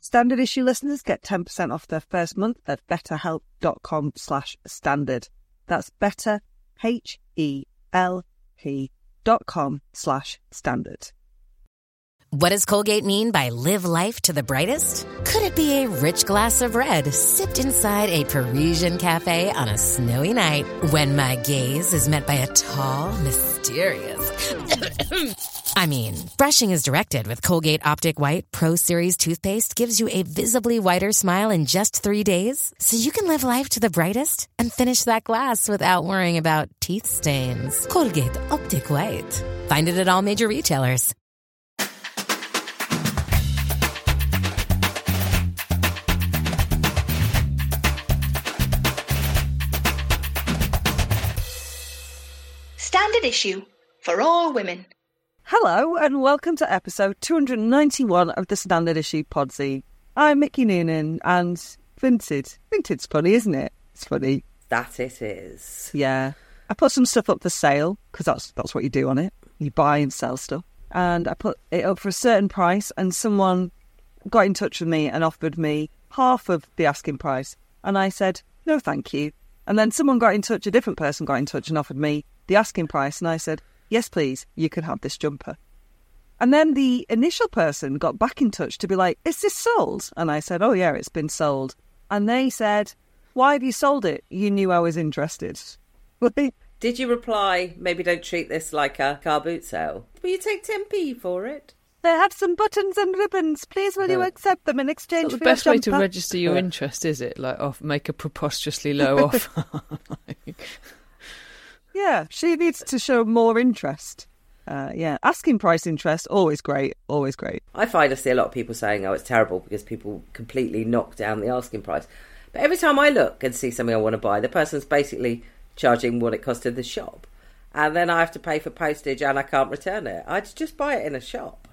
Standard issue listeners get 10% off their first month at betterhelp.com slash standard. That's better, H-E-L-P dot com slash standard. What does Colgate mean by live life to the brightest? Could it be a rich glass of red sipped inside a Parisian cafe on a snowy night when my gaze is met by a tall, mysterious. I mean, brushing is directed with Colgate Optic White Pro Series toothpaste gives you a visibly whiter smile in just three days, so you can live life to the brightest and finish that glass without worrying about teeth stains. Colgate Optic White. Find it at all major retailers. Standard issue for all women. Hello, and welcome to episode 291 of the Standard Issue Podsy. I'm Mickey Noonan, and Vinted. Vinted's funny, isn't it? It's funny. That it is. Yeah. I put some stuff up for sale, because that's, that's what you do on it. You buy and sell stuff. And I put it up for a certain price, and someone got in touch with me and offered me half of the asking price. And I said, no, thank you. And then someone got in touch, a different person got in touch and offered me the asking price, and I said, Yes, please, you can have this jumper. And then the initial person got back in touch to be like, Is this sold? And I said, Oh, yeah, it's been sold. And they said, Why have you sold it? You knew I was interested. Did you reply, maybe don't treat this like a car boot sale? Will you take 10p for it? They have some buttons and ribbons. Please, will you accept them in exchange Not for the best way to register your interest, is it? Like, off, make a preposterously low offer. Yeah, she needs to show more interest. Uh, yeah, asking price interest, always great, always great. I find I see a lot of people saying, oh, it's terrible because people completely knock down the asking price. But every time I look and see something I want to buy, the person's basically charging what it cost in the shop. And then I have to pay for postage and I can't return it. I'd just buy it in a shop.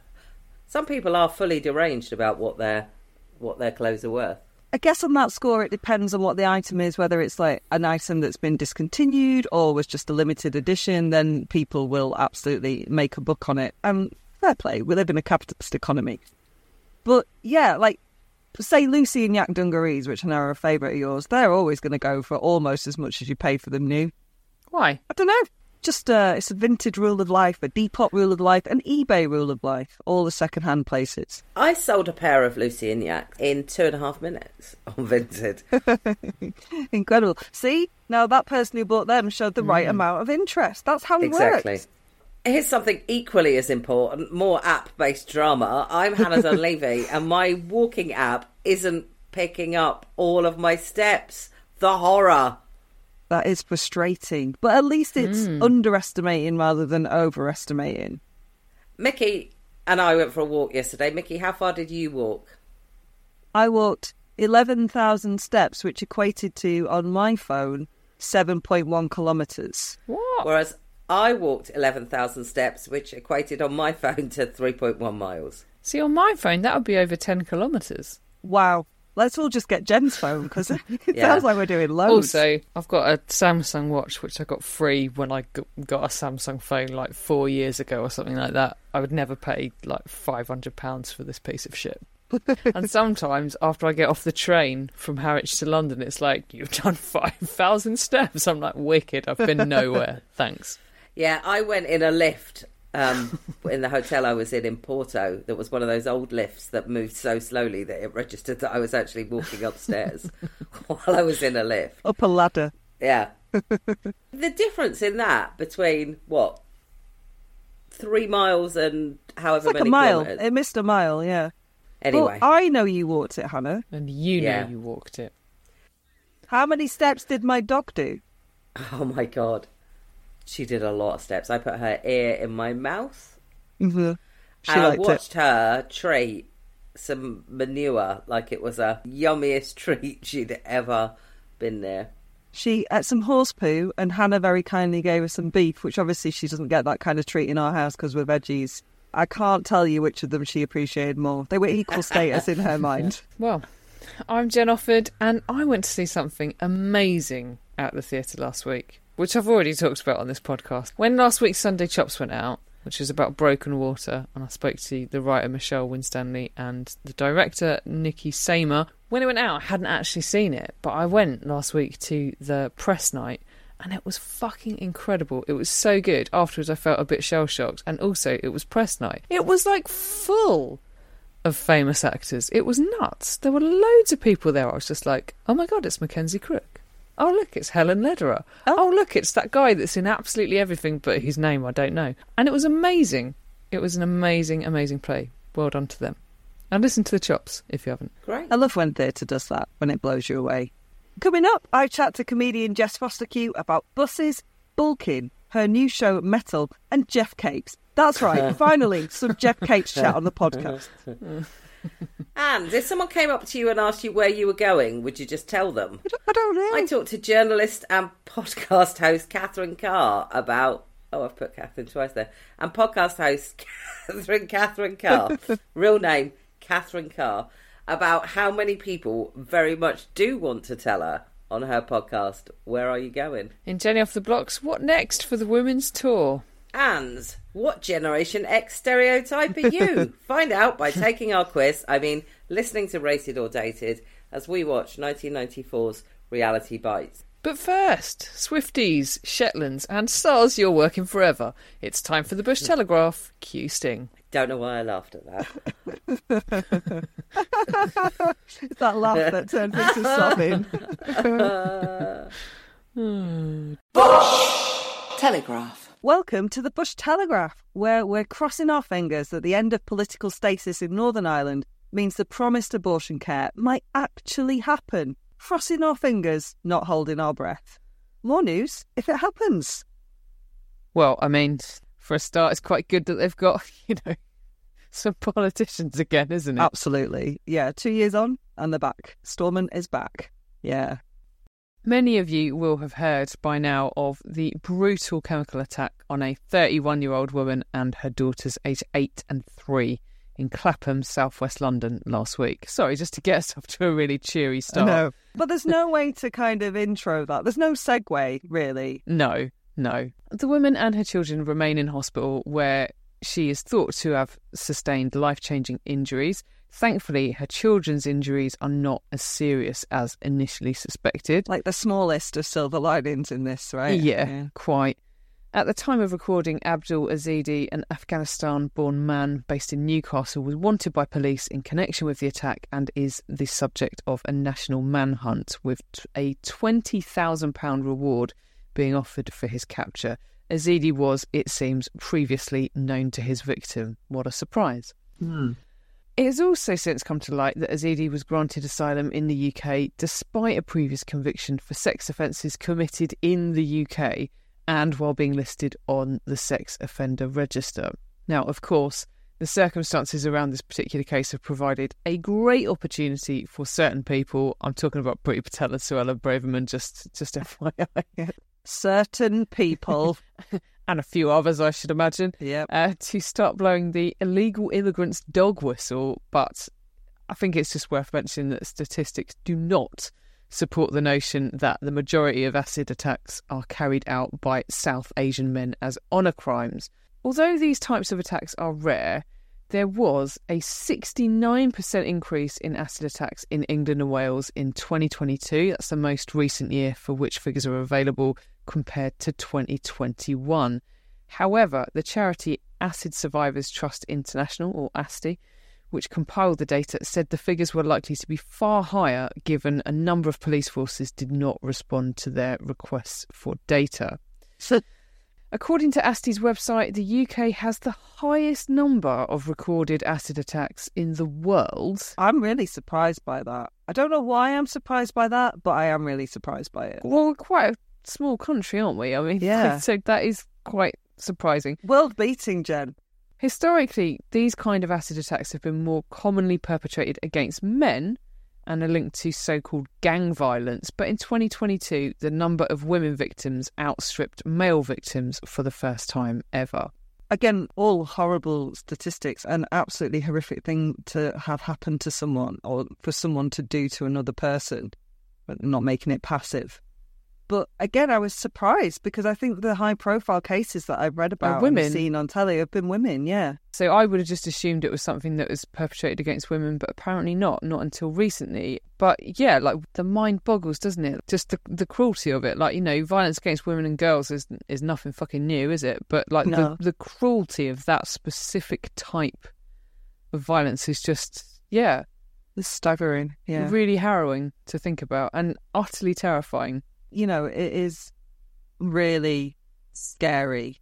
Some people are fully deranged about what their what their clothes are worth. I guess on that score, it depends on what the item is, whether it's like an item that's been discontinued or was just a limited edition, then people will absolutely make a book on it. And fair play, we live in a capitalist economy. But yeah, like, say Lucy and Yak dungarees, which I know are a favourite of yours, they're always going to go for almost as much as you pay for them new. Why? I don't know. Just uh, it's a vintage rule of life, a Depop rule of life, an eBay rule of life. All the second-hand places. I sold a pair of Lucy and Yak in two and a half minutes on Vinted. Incredible. See, now that person who bought them showed the right amount of interest. That's how it Exactly. works. Here's something equally as important, more app based drama. I'm Hannah Dunleavy, and my walking app isn't picking up all of my steps. The horror. That is frustrating. But at least it's hmm. underestimating rather than overestimating. Mickey and I went for a walk yesterday. Mickey, how far did you walk? I walked 11,000 steps, which equated to, on my phone, 7.1 kilometres. What? Whereas I walked 11,000 steps, which equated on my phone to 3.1 miles. See, on my phone, that would be over 10 kilometres. Wow. Let's all just get Jen's phone because it Yeah. sounds like we're doing loads. Also, I've got a Samsung watch which I got free when I got a Samsung phone like four years ago or something like that. I would never pay like five hundred pounds for this piece of shit. and sometimes after I get off the train from Harwich to London, it's like you've done five thousand steps. I'm like wicked. I've been nowhere. Thanks. Yeah, I went in a lift um, in the hotel I was in in Porto. That was one of those old lifts that moved so slowly that it registered that I was actually walking upstairs while I was in a lift. Up a ladder. Yeah. the difference in that between what three miles and however It's like a mile. kilometres. It missed a mile, yeah. Anyway, Well, I know you walked it, Hannah. And you Yeah. know you walked it. How many steps did my dog do? oh my god, she did a lot of steps. I put her ear in my mouth. Mm-hmm. She and I liked it. watched her treat some manure like it was a yummiest treat she'd ever been there. She ate some horse poo, and Hannah very kindly gave her some beef, which obviously she doesn't get that kind of treat in our house because we're veggies. I can't tell you which of them she appreciated more. They were equal status in her mind. Well, I'm Jen Offord, and I went to see something amazing at the theatre last week, which I've already talked about on this podcast. When last week's Sunday Chops went out, which was about broken water, and I spoke to the writer Michelle Winstanley and the director Nikki Samer. When it went out, I hadn't actually seen it, but I went last week to the press night. And it was fucking incredible. It was so good. Afterwards, I felt a bit shell shocked. And also, it was press night. It was like full of famous actors. It was nuts. There were loads of people there. I was just like, oh my god, it's Mackenzie Crook. Oh look, it's Helen Lederer. Oh. oh. look, it's that guy that's in absolutely everything, but his name I don't know. And it was amazing. It was an amazing, amazing play. Well done to them. And listen to the chops if you haven't. Great. I love when theatre does that, when it blows you away. Coming up, I chat to comedian Jess Fostekew about buses, bulking, her new show Mettle, and Geoff Capes. That's right, finally, some Geoff Capes chat on the podcast. And if someone came up to you and asked you where you were going, would you just tell them? I don't, I don't know. I talked to journalist and podcast host Catherine Carr about. Oh, I've put Catherine twice there. And podcast host Catherine Catherine Carr, real name Catherine Carr, about how many people very much do want to tell her on her podcast, Where Are You Going? In Jenny Off the Blocks, what next for the women's tour? And what Generation X stereotype are you? Find out by taking our quiz. I mean, listening to Rated or Dated as we watch 1994's Reality Bites. But first, Swifties, Shetlands, and stars you're working forever. It's time for the Bush Telegraph. Q Sting. Don't know why I laughed at that. It's that laugh that turns into sobbing. Bush Telegraph. Welcome to the Bush Telegraph, where we're crossing our fingers that the end of political stasis in Northern Ireland means the promised abortion care might actually happen. Crossing our fingers, not holding our breath. More news if it happens. Well, I mean, for a start, it's quite good that they've got, you know, some politicians again, isn't it? Absolutely. Yeah, two years on and they're back. Stormont is back. Yeah. Many of you will have heard by now of the brutal chemical attack on a 31 year old woman and her daughters, aged 8 and 3, in Clapham, southwest London, last week. Sorry, just to get us off to a really cheery start. No. But there's no way to kind of intro that. There's no segue, really. No, no. The woman and her children remain in hospital where she is thought to have sustained life changing injuries. Thankfully, her children's injuries are not as serious as initially suspected. Like the smallest of silver linings in this, right? Yeah, quite. At the time of recording, Abdul Ezedi, an Afghanistan born man based in Newcastle, was wanted by police in connection with the attack and is the subject of a national manhunt with t- a £20,000 reward being offered for his capture. Ezedi was, it seems, previously known to his victim. What a surprise. Hmm. It has also since come to light that Ezedi was granted asylum in the UK despite a previous conviction for sex offences committed in the UK and while being listed on the sex offender register. Now, of course, the circumstances around this particular case have provided a great opportunity for certain people. I'm talking about Priti Patel and Suella Braverman, just just FYI. Certain people. and a few others, I should imagine, Yep. uh, to start blowing the illegal immigrants' dog whistle. But I think it's just worth mentioning that statistics do not support the notion that the majority of acid attacks are carried out by South Asian men as honour crimes. Although these types of attacks are rare, there was a 69% increase in acid attacks in England and Wales in 2022. That's the most recent year for which figures are available compared to 2021. However, the charity Acid Survivors Trust International, or ASTI, which compiled the data, said the figures were likely to be far higher given a number of police forces did not respond to their requests for data. So, According to ASTI's website, the UK has the highest number of recorded acid attacks in the world. I'm really surprised by that. I don't know why I'm surprised by that, but I am really surprised by it. Well, we're quite a small country, aren't we? I mean, Yeah. so that is quite surprising. World beating, Jen. Historically, these kind of acid attacks have been more commonly perpetrated against men and are linked to so called gang violence. But in 2022, the number of women victims outstripped male victims for the first time ever. Again, all horrible statistics, an absolutely horrific thing to have happened to someone or for someone to do to another person, but not making it passive. But again, I was surprised because I think the high profile cases that I've read about women. and seen on telly have been women, yeah. So I would have just assumed it was something that was perpetrated against women, but apparently not, not until recently. But yeah, like the mind boggles, doesn't it? Just the the cruelty of it. Like, you know, violence against women and girls is is nothing fucking new, is it? But like No. the, the cruelty of that specific type of violence is just yeah, It's staggering, yeah. really harrowing to think about and utterly terrifying. You know, it is really scary.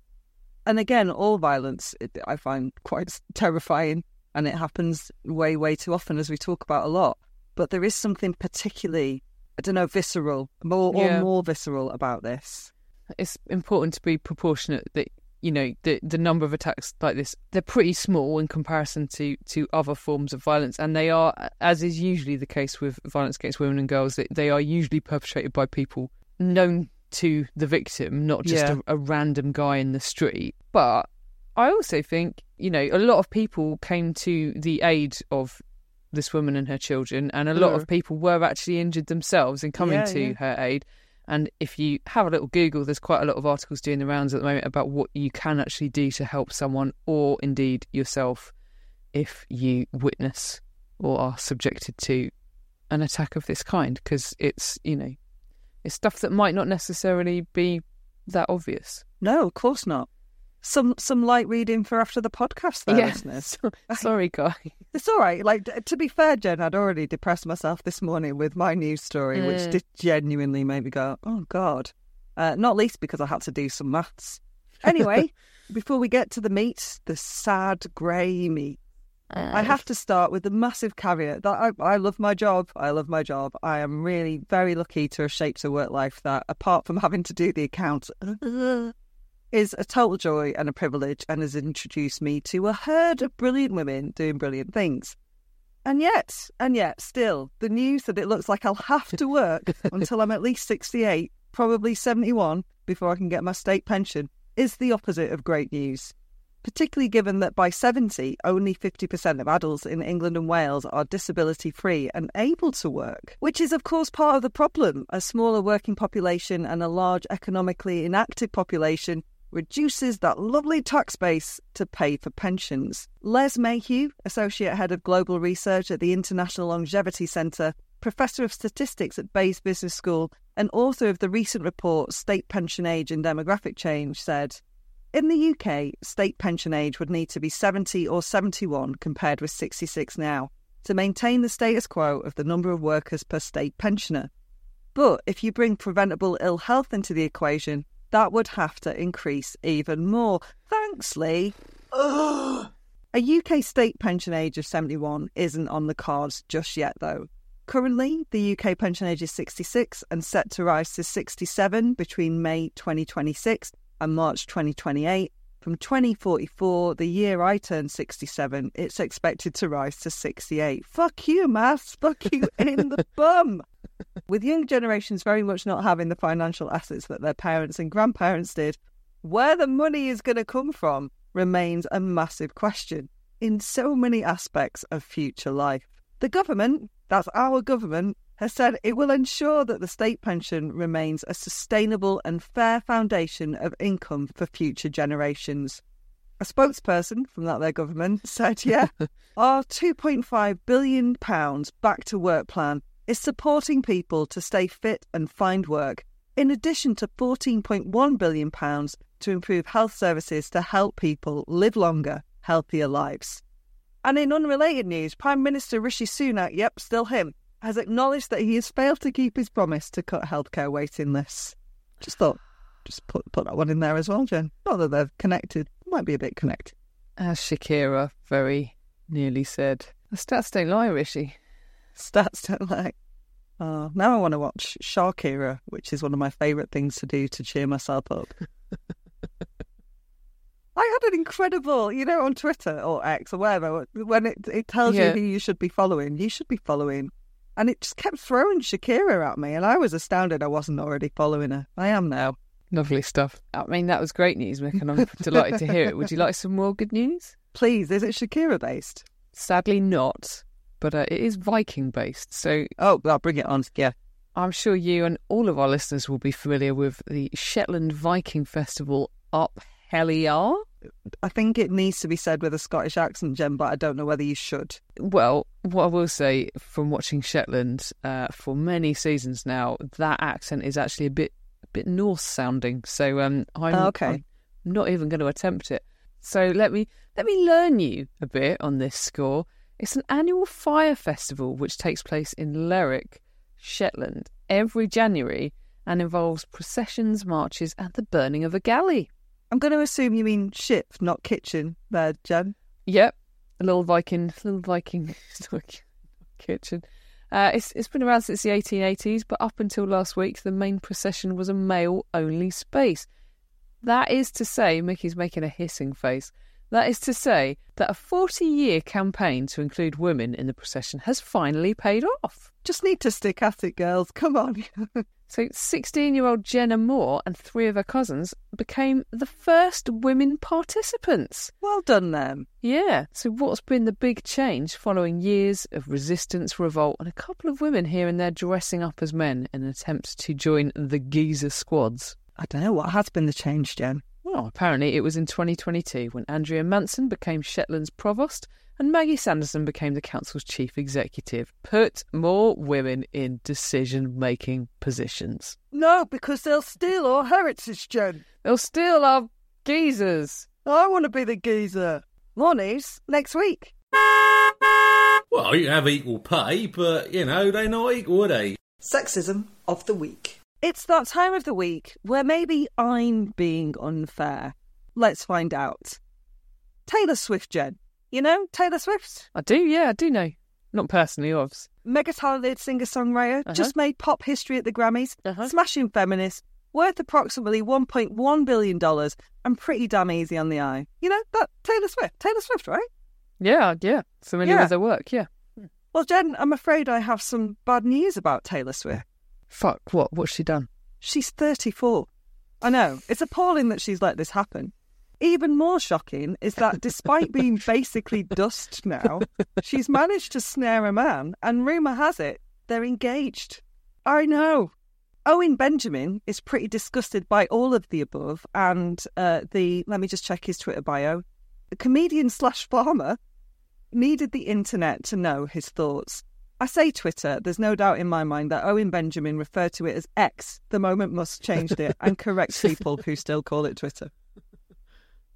And again, all violence it, I find quite terrifying, and it happens way, way too often, as we talk about a lot. But there is something particularly, I don't know, visceral, more Yeah. or more visceral about this. it's important to be proportionate that you know the the number of attacks like this they're pretty small in comparison to to other forms of violence and they are as is usually the case with violence against women and girls that they are usually perpetrated by people known to the victim not just Yeah. a, a random guy in the street but i also think you know a lot of people came to the aid of this woman and her children and a lot of people were actually injured themselves in coming Yeah, to yeah. her aid and if you have a little Google, there's quite a lot of articles doing the rounds at the moment about what you can actually do to help someone or indeed yourself if you witness or are subjected to an attack of this kind. Because it's, you know, it's stuff that might not necessarily be that obvious. No, of course not. Some some light reading for after the podcast, there, listeners. Sorry, guy. It's all right. Like to be fair, Jen, I'd already depressed myself this morning with my news story, which Mm. did genuinely make me go, "Oh God!" Uh, not least because I had to do some maths. Anyway, before we get to the meat, the sad grey meat, I uh, have to start with the massive caveat that I, I love my job. I love my job. I am really very lucky to have shaped a work life that, apart from having to do the accounts, is a total joy and a privilege and has introduced me to a herd of brilliant women doing brilliant things. And yet, and yet, still, the news that it looks like I'll have to work until I'm at least 68, probably 71, before I can get my state pension, is the opposite of great news. Particularly given that by 70, only 50% of adults in England and Wales are disability free and able to work, which is, of course, part of the problem. A smaller working population and a large economically inactive population reduces that lovely tax base to pay for pensions. Les Mayhew, Associate Head of Global Research at the International Longevity Centre, Professor of Statistics at Bayes Business School, and author of the recent report State Pension Age and Demographic Change, said In the UK, state pension age would need to be 70 or 71 compared with 66 now to maintain the status quo of the number of workers per state pensioner. But if you bring preventable ill health into the equation, that would have to increase even more. Thanks, Lee. A UK state pension age of 71 isn't on the cards just yet, though. Currently, the UK pension age is 66 and set to rise to 67 between May 2026 and March 2028. From 2044, the year I turn 67, it's expected to rise to 68. Fuck you, maths. Fuck you in the bum. With young generations very much not having the financial assets that their parents and grandparents did, where the money is going to come from remains a massive question in so many aspects of future life. The government, that's our government, has said it will ensure that the state pension remains a sustainable and fair foundation of income for future generations. A spokesperson from that their government said, yeah, our £2.5 billion back to work plan is supporting people to stay fit and find work, in addition to £14.1 billion to improve health services to help people live longer, healthier lives. And in unrelated news, Prime Minister Rishi Sunak, yep, still him, has acknowledged that he has failed to keep his promise to cut healthcare waiting lists. Just thought, just put put that one in there as well, Jen. Not that they're connected, might be a bit connected. As Shakira very nearly said, the stats don't lie, Rishi. Stats don't lie. Oh, now I want to watch Shakira, which is one of my favourite things to do to cheer myself up. I had an incredible, you know, on Twitter or X or wherever, when it it tells Yeah. you who you should be following, you should be following. And it just kept throwing Shakira at me, and I was astounded I wasn't already following her. I am now. Lovely stuff. I mean, that was great news, Mick, and I'm delighted to hear it. Would you like some more good news? Please, is it Shakira based? Sadly, not, but uh, it is Viking based. So Oh, I'll bring it on. Yeah. I'm sure you and all of our listeners will be familiar with the Shetland Viking Festival up Helliar. I think it needs to be said with a Scottish accent, Jen, but I don't know whether you should. Well, what I will say from watching Shetland uh, for many seasons now, that accent is actually a bit a bit Norse sounding. So um, I'm, Oh, okay. I'm not even going to attempt it. So let me let me learn you a bit on this score. It's an annual fire festival which takes place in Lerwick, Shetland, every January and involves processions, marches, and the burning of a galley. I'm going to assume you mean ship, not kitchen, there, Jen. Yep, a little Viking, little Viking kitchen. Uh, it's it's been around since the 1880s, but up until last week, the main procession was a male-only space. That is to say, Mickey's making a hissing face. That is to say that a 40-year campaign to include women in the procession has finally paid off. Just need to stick at it, girls. Come on. So, 16 year old Jenna Moore and three of her cousins became the first women participants. well done, them. Yeah. So, what's been the big change following years of resistance, revolt, and a couple of women here and there dressing up as men in an attempt to join the geezer squads? I don't know what has been the change, Jen. Well, apparently it was in 2022 when Andrea Manson became Shetland's provost and Maggie Sandison became the council's chief executive. Put more women in decision making positions. No, because they'll steal our heritage, Jen. They'll steal our geezers. I want to be the geezer. More news next week. Well, you have equal pay, but, you know, they're not equal, are they? Sexism of the week. It's that time of the week where maybe I'm being unfair. Let's find out. Taylor Swift, Jen. You know Taylor Swift? I do, yeah, I do know. Not personally, obvs. Mega talented singer songwriter, Uh-huh. just made pop history at the Grammys, Uh-huh. smashing feminist, worth approximately $1.1 billion, and pretty damn easy on the eye. You know, that Taylor Swift. Taylor Swift, right? Yeah, yeah. Familiar Yeah. with her work, yeah. Well, Jen, I'm afraid I have some bad news about Taylor Swift. Fuck, what? What's she done? She's 34. I know. It's appalling that she's let this happen. Even more shocking is that despite being basically dust now, she's managed to snare a man, and rumour has it they're engaged. I know. Owen Benjamin is pretty disgusted by all of the above, and uh, the let me just check his Twitter bio. The comedian slash farmer needed the internet to know his thoughts. I say Twitter, there's no doubt in my mind that Owen Benjamin referred to it as X the moment Musk changed it and correct people who still call it Twitter.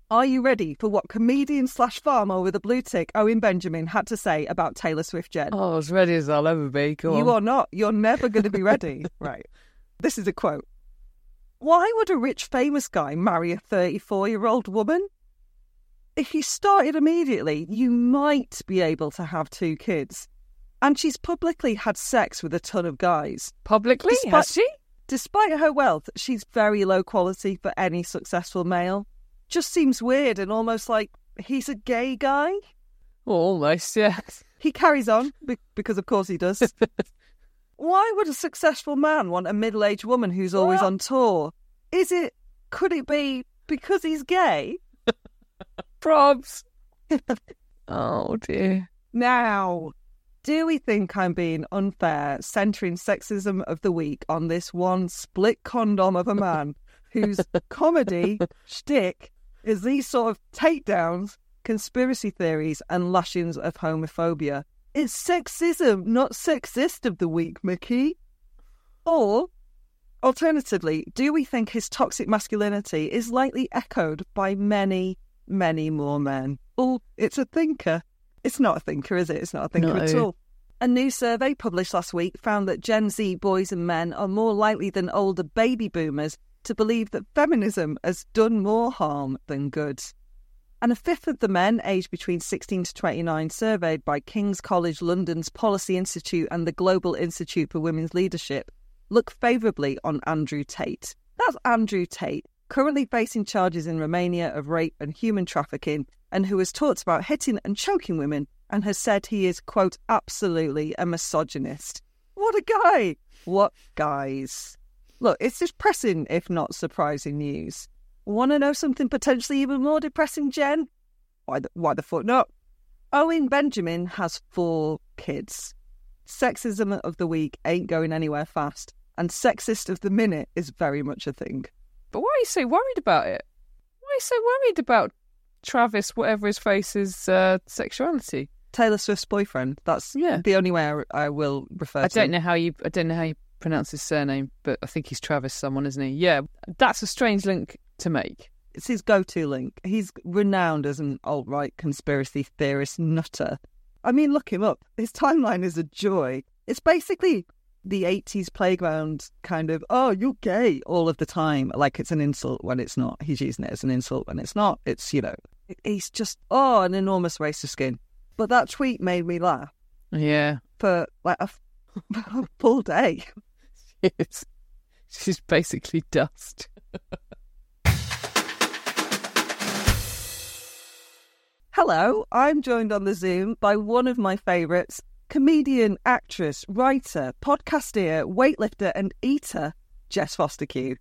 Are you ready for what comedian slash farmer with a blue tick Owen Benjamin had to say about Taylor Swift Jen? Oh, as ready as I'll ever be. Go You on. are not. You're never going to be ready. right. This is a quote. Why would a rich, famous guy marry a 34 year old woman? if you started immediately, you might be able to have two kids. And she's publicly had sex with a ton of guys. Publicly, Despite- has she? Despite her wealth, she's very low quality for any successful male. Just seems weird and almost like he's a gay guy. Almost, yeah. He carries on because, of course, he does. Why would a successful man want a middle aged woman who's always on tour? Is it, could it be because he's gay? Probs. oh dear. Now, do we think I'm being unfair centering sexism of the week on this one split condom of a man whose comedy shtick is these sort of takedowns, conspiracy theories, and lashings of homophobia? It's sexism, not sexist of the week, Mickey. Or, alternatively, do we think his toxic masculinity is likely echoed by many, many more men? Oh, it's a thinker. It's not a thinker, is it? It's not a thinker at all. A new survey published last week found that Gen Z boys and men are more likely than older baby boomers to believe that feminism has done more harm than good. And a fifth of the men aged between 16 to 29 surveyed by King's College London's Policy Institute and the Global Institute for Women's Leadership look favourably on Andrew Tate. That's Andrew Tate, currently facing charges in Romania of rape and human trafficking, and who has talked about hitting and choking women and has said he is, quote, absolutely a misogynist. What a guy! What guys? Look, it's depressing, if not surprising news. Want to know something potentially even more depressing, Jen? Why the, why the fuck not? Owen Benjamin has four kids. Sexism of the week ain't going anywhere fast, and sexist of the minute is very much a thing. But why are you so worried about it? Why are you so worried about Travis, whatever his face's uh, sexuality? Taylor Swift's boyfriend. That's Yeah. the only way I, I will refer I to don't him. know how you. I don't know how you pronounce his surname, but I think he's Travis someone, isn't he? Yeah, that's a strange link to make. It's his go-to link. He's renowned as an alt-right conspiracy theorist nutter. I mean, look him up. His timeline is a joy. It's basically the 80s playground kind of, oh, you're gay all of the time. Like it's an insult when it's not. He's using it as an insult when it's not. It's, you know, he's just, oh, an enormous waste of skin. But that tweet made me laugh Yeah, for like a, a full day. It's, she's basically dust. Hello, I'm joined on the Zoom by one of my favourites, comedian, actress, writer, podcaster, weightlifter, and eater, Jess Fostekew.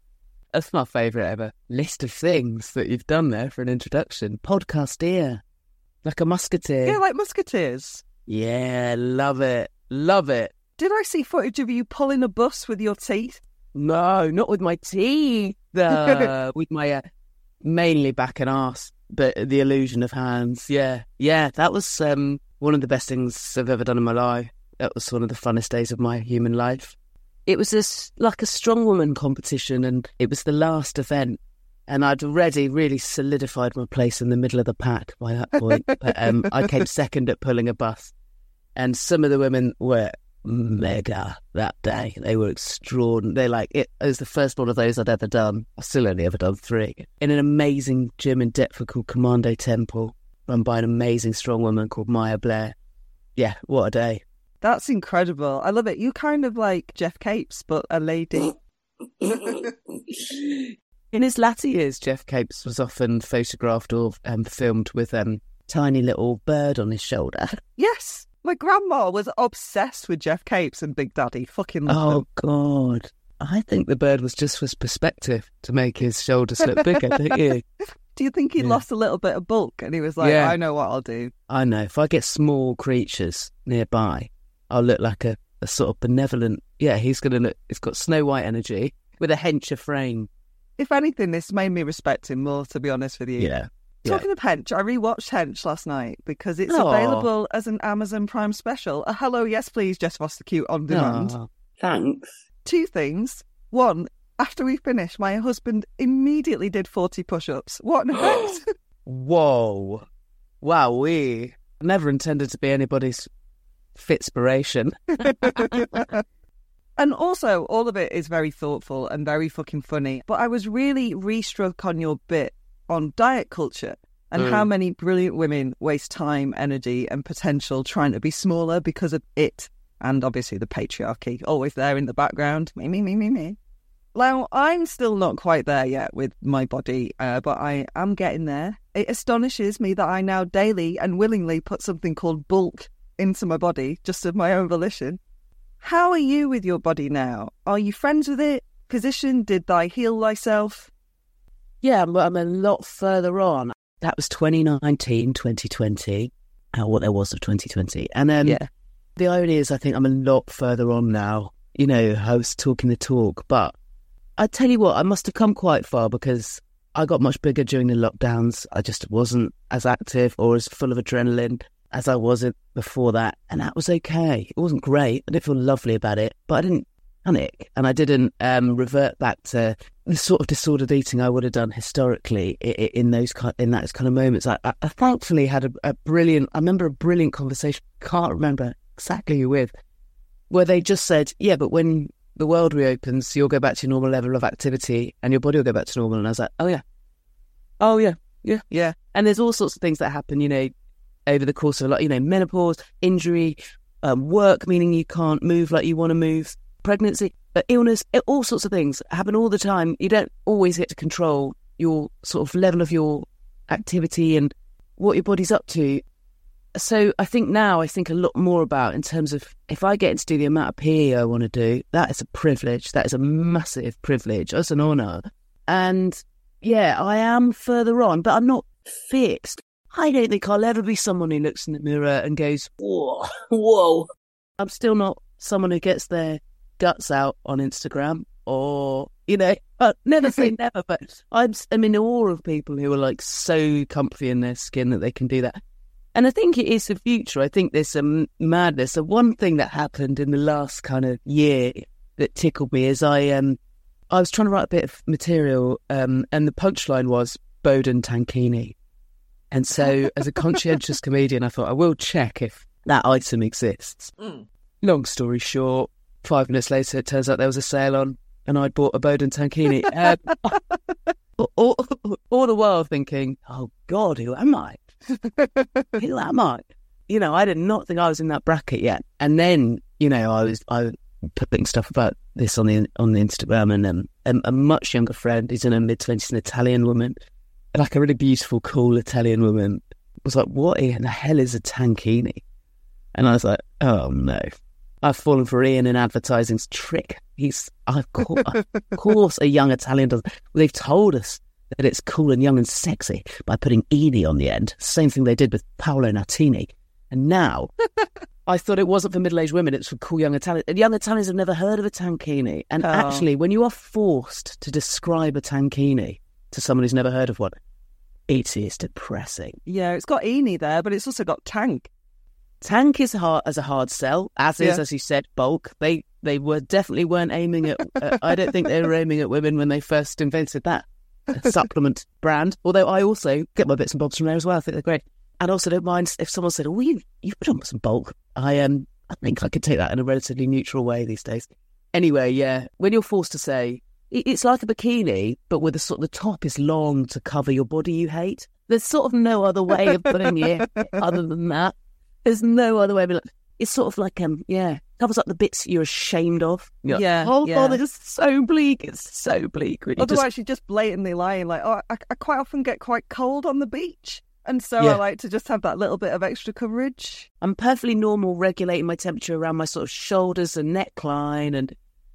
That's my favourite ever list of things that you've done there for an introduction. Podcasteer, like a musketeer. Yeah, like musketeers. Yeah, love it, love it. Did I see footage of you pulling a bus with your teeth? No, not with my teeth. Uh, with my uh, mainly back and arse, but the illusion of hands. Yeah, yeah, that was um, one of the best things I've ever done in my life. That was one of the funnest days of my human life. It was like a strong woman competition, and it was the last event. And I'd already really solidified my place in the middle of the pack by that point. but um, I came second at pulling a bus, and some of the women were mega that day. They were extraordinary. They like it, it was the first one of those I'd ever done. I've still only ever done three in an amazing gym in Deptford called Commando Temple, run by an amazing strong woman called Maya Blair. Yeah, what a day! That's incredible. I love it. You kind of like Geoff Capes, but a lady. In his latter years, Geoff Capes was often photographed or um, filmed with a um, tiny little bird on his shoulder. yes, my grandma was obsessed with Geoff Capes and Big Daddy. Fucking love Oh them. God! I think the bird was just for his perspective to make his shoulders look bigger, don't you? Do you think he Yeah. lost a little bit of bulk and he was like, Yeah. I know what I'll do? I know if I get small creatures nearby, I'll look like a, a sort of benevolent. Yeah, he's gonna look. He's got Snow White energy with a hencher frame. If anything, this made me respect him more, to be honest with you. Yeah. Talking of Hench, I rewatched Hench last night because it's Aw. available as an Amazon Prime special. A hello, yes, please, Jess Fostekew on demand. Aw, thanks. Two things. One, after we finished, my husband immediately did 40 push ups. What an effect! Whoa, wow, we never intended to be anybody's fitspiration. and also, all of it is very thoughtful and very fucking funny. But I was really re struck on your bit on diet culture And Mm. how many brilliant women waste time, energy, and potential trying to be smaller because of it. And obviously the patriarchy, always there in the background. Me, me, me, me, me. Now, I'm still not quite there yet with my body, uh, but I am getting there. It astonishes me that I now daily and willingly put something called bulk into my body just of my own volition. How are you with your body now? Are you friends with it? Position? Did I heal thyself? Yeah, I'm, I'm a lot further on. That was 2019, 2020, uh, what there was of 2020. And um, Yeah. the irony is, I think I'm a lot further on now. You know, I was talking the talk, but I tell you what, I must have come quite far because I got much bigger during the lockdowns. I just wasn't as active or as full of adrenaline as I was it before that. And that was okay. It wasn't great. I didn't feel lovely about it, but I didn't panic and I didn't um, revert back to the sort of disordered eating I would have done historically in those in those kind of moments. I, I, I thankfully had a, a brilliant. I remember a brilliant conversation. Can't remember exactly who with, where they just said, "Yeah, but when the world reopens, you'll go back to your normal level of activity, and your body will go back to normal." And I was like, "Oh yeah, oh yeah, yeah, Yeah. And there's all sorts of things that happen, you know, over the course of a lot, you know, menopause, injury, um, work, meaning you can't move like you want to move, pregnancy, uh, illness, uh, all sorts of things happen all the time. You don't always get to control your sort of level of your activity and what your body's up to. So I think now I think a lot more about in terms of if I get to do the amount of PE I want to do, that is a privilege. That is a massive privilege. That's an honour. And yeah, I am further on, but I'm not fixed. I don't think I'll ever be someone who looks in the mirror and goes, whoa, whoa. I'm still not someone who gets their guts out on Instagram or, you know, uh, never say never, but I'm, I'm in awe of people who are like so comfy in their skin that they can do that. And I think it is the future. I think there's some madness. So one thing that happened in the last kind of year that tickled me is I um I was trying to write a bit of material, um, and the punchline was Boden Tankini. And so, as a conscientious comedian, I thought I will check if that item exists. Long story short, five minutes later, it turns out there was a sale on, and I'd bought a Boden Tankini. Um, all, all, all the while thinking, oh God, who am I? who am I? You know, I did not think I was in that bracket yet. And then, you know, I was I putting stuff about this on the on the Instagram, and um, a, a much younger friend who's in her mid twenties, an Italian woman, like a really beautiful, cool Italian woman, was like, "What in the hell is a tankini?" And I was like, "Oh no." I've fallen for Ian and advertising's trick. He's, of course, of course, a young Italian does. They've told us that it's cool and young and sexy by putting Eni on the end. Same thing they did with Paolo Nutini. And now, I thought it wasn't for middle-aged women; it's for cool young Italians. And young Italians have never heard of a tankini. And Oh. actually, when you are forced to describe a tankini to someone who's never heard of one, it is depressing. Yeah, it's got Eni there, but it's also got Tank. Tank is hard as a hard sell, as is, Yeah. as you said, bulk. They they were definitely weren't aiming at. uh, I don't think they were aiming at women when they first invented that supplement brand. Although I also get my bits and bobs from there as well. I think they're great, and also don't mind if someone said, "Oh, you you put on some bulk." I um I think I could take that in a relatively neutral way these days. Anyway, yeah, when you're forced to say it's like a bikini, but with the sort of the top is long to cover your body you hate. There's sort of no other way of putting it other than that. There's no other way. Of it. It's sort of like um, yeah, covers up the bits you're ashamed of. You're like, Yeah, oh yeah. god, it's so bleak. It's so bleak. When you Otherwise, just, you're just blatantly lying. Like, oh, I, I quite often get quite cold on the beach, and so Yeah. I like to just have that little bit of extra coverage. I'm perfectly normal, regulating my temperature around my sort of shoulders and neckline, and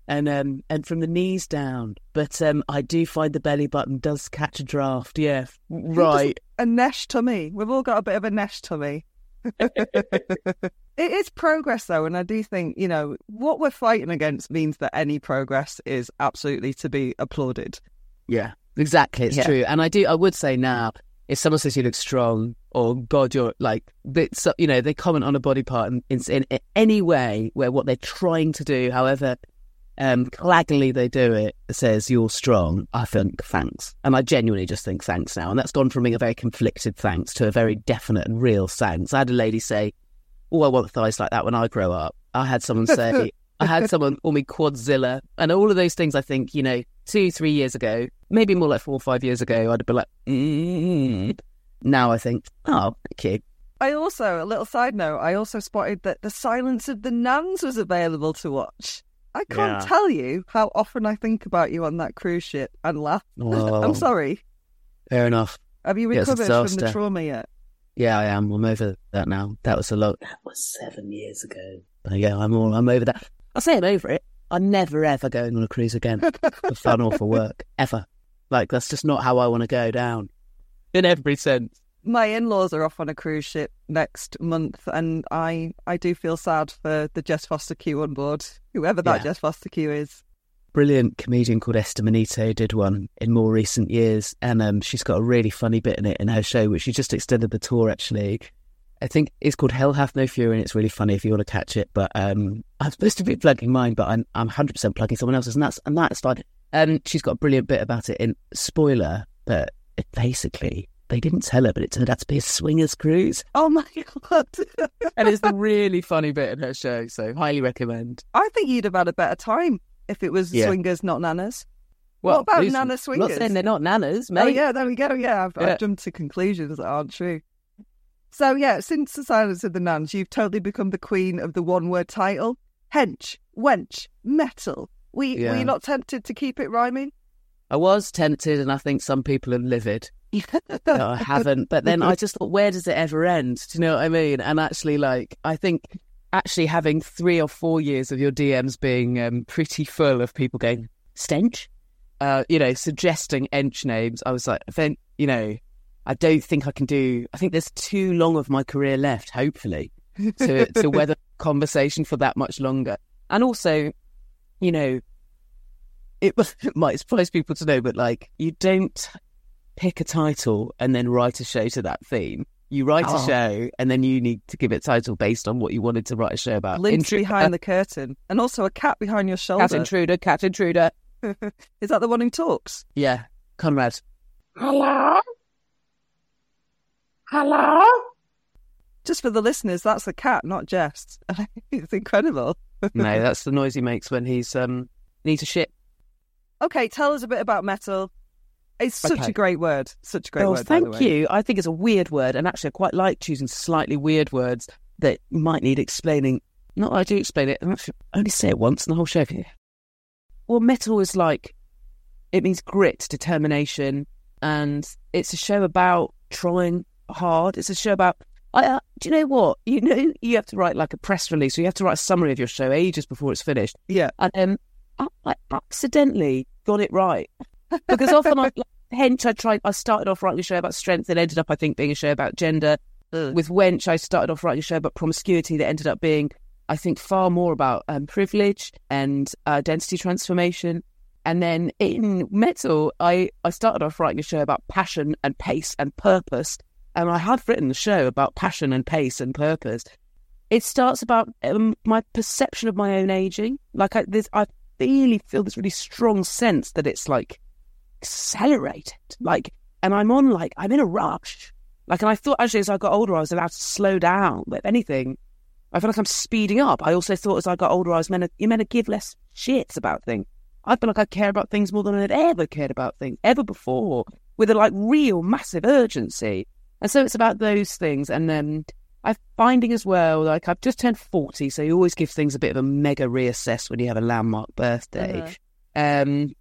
and um and from the knees down. But um, I do find the belly button does catch a draft. Yeah, right. A nesh tummy. We've all got a bit of a nesh tummy. it is progress, though, and I do think you know what we're fighting against means that any progress is absolutely to be applauded. Yeah, exactly. It's Yeah. true. And I do, I would say now, if someone says you look strong or God, you're like, you know, they comment on a body part in, in, in any way where what they're trying to do, however um, claggingly they do it, says you're strong, I think thanks. And I genuinely just think thanks now. And that's gone from being a very conflicted thanks to a very definite and real thanks. I had a lady say, Oh, I want thighs like that when I grow up. I had someone say, I had someone call me Quadzilla, and all of those things. I think you know, two, three years ago, maybe more like four or five years ago, I'd have been like, mm now I think, oh, cute. I also, a little side note, I also spotted that The Silence of the Nuns was available to watch. I can't Yeah. tell you how often I think about you on that cruise ship and laugh. I'm sorry. Fair enough. Have you Yeah, recovered from the trauma yet? Yeah, I am. I'm over that now. That was a lot. That was seven years ago. But yeah, I'm all. I'm over that. I say I'm over it. I'm never ever going on a cruise again for fun or for work ever. Like that's just not how I want to go down. In every sense. My in-laws are off on a cruise ship next month, and I I do feel sad for the Jess Fostekew on board, whoever that Yeah. Jess Fostekew is. Brilliant comedian called Esther Manito did one in more recent years, and um, she's got a really funny bit in it in her show, which she just extended the tour actually. I think it's called Hell Hath No Fury, and it's really funny if you want to catch it. But um, I'm supposed to be plugging mine, but I'm I'm 100 percent plugging someone else's, and that's and that's fine. Um, she's got a brilliant bit about it in spoiler, but it basically they didn't tell her, but it turned out to be a swingers cruise, Oh my god! and it's the really funny bit in her show. So highly recommend. I think you'd have had a better time if it was Yeah. swingers, not nanas. What about listen, Nana swingers? Not saying they're not nanas, oh, mate. Oh yeah, there we go. Yeah, I've, Yeah. I've jumped to conclusions that aren't true. So yeah, since the silence of the nuns, you've totally become the queen of the one-word title: hench, wench, Mettle. We were Yeah. you not tempted to keep it rhyming? I was tempted, and I think some people are livid. No, I haven't. But then I just thought, where does it ever end? Do you know what I mean? And actually, like, I think actually having three or four years of your DMs being um, pretty full of people going, stench, uh, you know, suggesting ench names, I was like, then, you know, I don't think I can do, I think there's too long of my career left, hopefully, to, to weather conversation for that much longer. And also, you know, it, it might surprise people to know, but like, you don't pick a title and then write a show to that theme. You write Oh. a show and then you need to give it a title based on what you wanted to write a show about. Links Intru- behind the curtain, and also a cat behind your shoulder. Cat intruder, cat intruder. Is that the one who talks? Yeah, Conrad. Hello? Hello? Just for the listeners, that's the cat, not Jess. it's incredible. no, that's the noise he makes when he's um needs a shit. Okay, tell us a bit about Mettle. It's such Okay. a great word. Such a great oh, word. by the thank you. I think it's a weird word, and actually, I quite like choosing slightly weird words that might need explaining. Not that I do explain it. I actually only say it once in the whole show. Well, Mettle is like it means grit, determination, and it's a show about trying hard. It's a show about. I, uh, do you know what? You know, you have to write like a press release, or you have to write a summary of your show ages before it's finished. Yeah. And um, I, I accidentally got it right because often I, like, Hench, I tried. I started off writing a show about strength that ended up, I think, being a show about gender. Ugh. With Wench, I started off writing a show about promiscuity that ended up being, I think, far more about um, privilege and identity transformation. And then in Mettle, I, I started off writing a show about passion and pace and purpose. And I have written a show about passion and pace and purpose. It starts about um, my perception of my own aging. Like I, this, I really feel this really strong sense that it's like accelerated. Like, and I'm on like I'm in a rush. Like, and I thought actually as I got older, I was allowed to slow down. But if anything, I feel like I'm speeding up. I also thought as I got older, I was meant to, you're meant to give less shits about things. I feel like I care about things more than I'd ever cared about things ever before, with a like real massive urgency. And so it's about those things. And then I'm finding as well, like I've just turned 40, so you always give things a bit of a mega reassess when you have a landmark birthday. Um,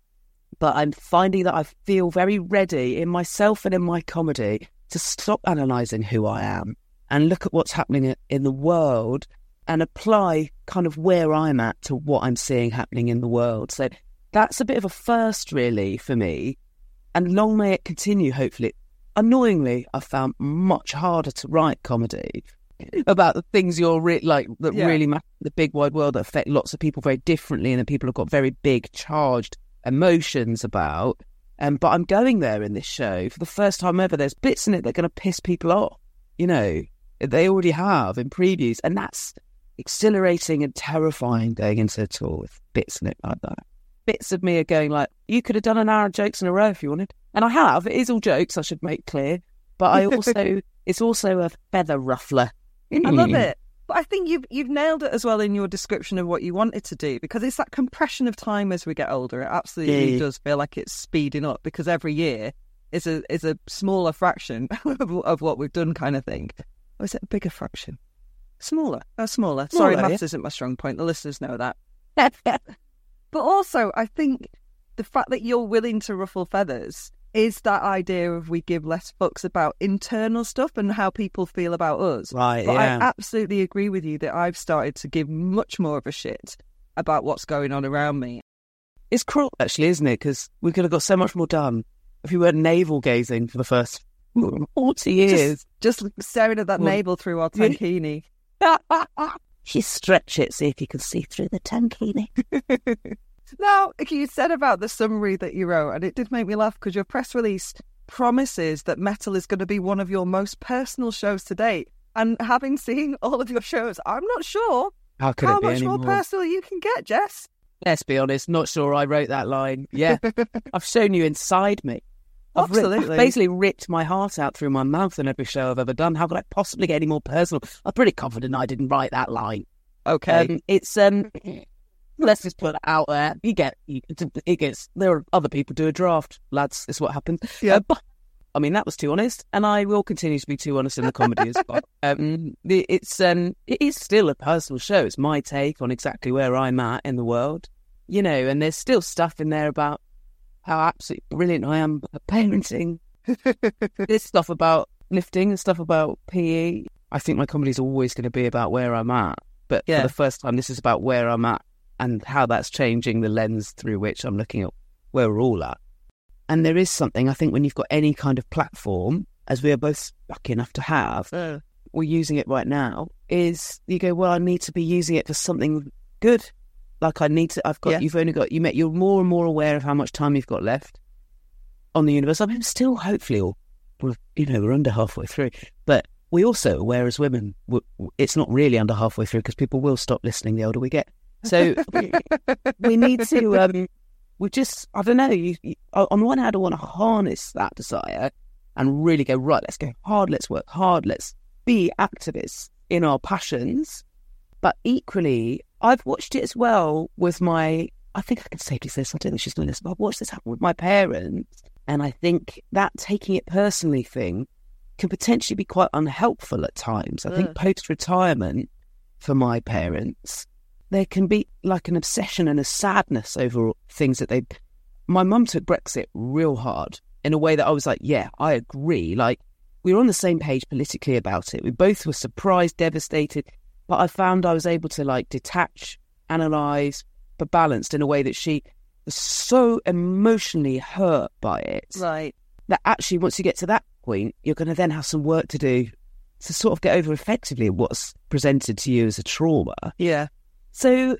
but I'm finding that I feel very ready in myself and in my comedy to stop analysing who I am and look at what's happening in the world and apply kind of where I'm at to what I'm seeing happening in the world. So that's a bit of a first, really, for me. And long may it continue, hopefully. Annoyingly, I found much harder to write comedy about the things you're re- like that Yeah. really matter in the big wide world that affect lots of people very differently, and that people have got very big charged emotions about. Um, but I'm going there in this show for the first time ever. There's bits in it that are going to piss people off. You know, they already have in previews, and that's exhilarating and terrifying going into a tour with bits in it like that. Bits of me are going like, you could have done an hour of jokes in a row if you wanted, and I have. It is all jokes. I should make clear, but I also it's also a feather ruffler. I love Mm. it. But I think you've you've nailed it as well in your description of what you wanted to do because it's that compression of time as we get older. It absolutely Yeah. does feel like it's speeding up because every year is a is a smaller fraction of, of what we've done, kind of thing. Or is it a bigger fraction? Smaller. Oh, smaller. Sorry, Smaller, maths isn't my strong point. The listeners know that. but also, I think the fact that you're willing to ruffle feathers is that idea of we give less fucks about internal stuff and how people feel about us. Right, But yeah. I absolutely agree with you that I've started to give much more of a shit about what's going on around me. It's cruel, actually, isn't it? Because we could have got so much more done if we weren't navel gazing for the first 40 years. Just staring at that Well, navel through our tankini. you stretch it, see if you can see through the tankini. Now, you said about the summary that you wrote, and it did make me laugh because your press release promises that Mettle is going to be one of your most personal shows to date. And having seen all of your shows, I'm not sure How could how it be much any more more? personal you can get, Jess. Let's be honest, not sure I wrote that line. Yeah, I've shown you inside me. I've ripped- Absolutely. I've basically ripped my heart out through my mouth in every show I've ever done. How could I possibly get any more personal? I'm pretty confident I didn't write that line. Okay. Um, it's um, let's just put it out there. You get, you, it gets. There are other people do a draft, lads. Is what happens. Yeah. Uh, but, I mean, that was too honest, and I will continue to be too honest in the comedy as well. Um, it's um, it is still a personal show. It's my take on exactly where I'm at in the world, you know. And there's still stuff in there about how absolutely brilliant I am at parenting. There's stuff about lifting and stuff about PE. I think my comedy's always going to be about where I'm at. But Yeah. for the first time, this is about where I'm at and how that's changing the lens through which I'm looking at where we're all at. And there is something, I think, when you've got any kind of platform, as we are both lucky enough to have, mm. we're using it right now, is you go, well, I need to be using it for something good. Like I need to, I've got, Yeah. you've only got, you met, you're more and more aware of how much time you've got left on the universe. I mean, still, hopefully, all, we're, you know, we're under halfway through. But we also aware as women, it's not really under halfway through because people will stop listening the older we get. So we need to, um, we just, I don't know, you, you, on the one hand, I want to harness that desire and really go, right, let's go hard, let's work hard, let's be activists in our passions. But equally, I've watched it as well with my, I think I can safely say this, I don't think she's doing this, but I've watched this happen with my parents. And I think that taking it personally thing can potentially be quite unhelpful at times. I think post retirement for my parents, there can be like an obsession and a sadness over things that they. My mum took Brexit real hard in a way that I was like, yeah, I agree. Like, we were on the same page politically about it. We both were surprised, devastated, but I found I was able to like detach, analyze, but balanced in a way that she was so emotionally hurt by it Right. that actually once you get to that point, you're going to then have some work to do to sort of get over effectively what's presented to you as a trauma. Yeah. So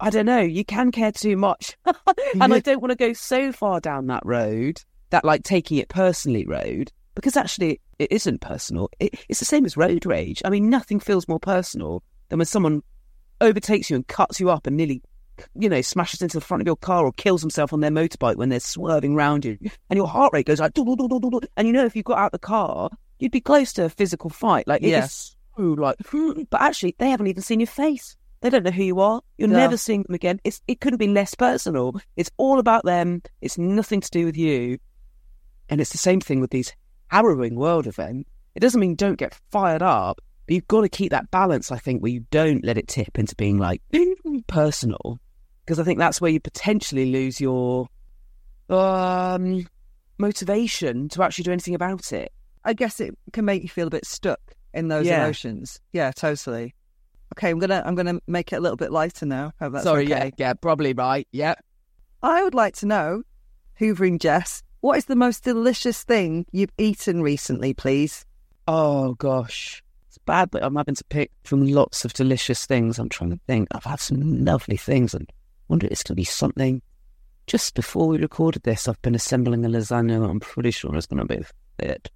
I don't know, you can care too much. and I don't want to go so far down that road, that like taking it personally road, because actually it isn't personal. It, it's the same as road rage. I mean, nothing feels more personal than when someone overtakes you and cuts you up and nearly, you know, smashes into the front of your car or kills himself on their motorbike when they're swerving round you. And your heart rate goes like, and you know, if you got out the car, you'd be close to a physical fight. Like, Yeah. is like, but actually, they haven't even seen your face. They don't know who you are. You're never seeing them again. It's it couldn't be less personal. It's all about them. It's nothing to do with you. And it's the same thing with these harrowing world events. It doesn't mean don't get fired up, but you've got to keep that balance, I think, where you don't let it tip into being like personal. Because I think that's where you potentially lose your um, motivation to actually do anything about it. I guess it can make you feel a bit stuck in those Yeah. emotions. Yeah, totally. Okay, I'm gonna I'm gonna make it a little bit lighter now. Sorry, okay. yeah, yeah, probably right. Yeah. I would like to know, Hoovering Jess, what is the most delicious thing you've eaten recently, please? Oh gosh, it's bad that I'm having to pick from lots of delicious things. I'm trying to think. I've had some lovely things, and wonder if it's going to be something. Just before we recorded this, I've been assembling a lasagna I'm pretty sure is going to be it.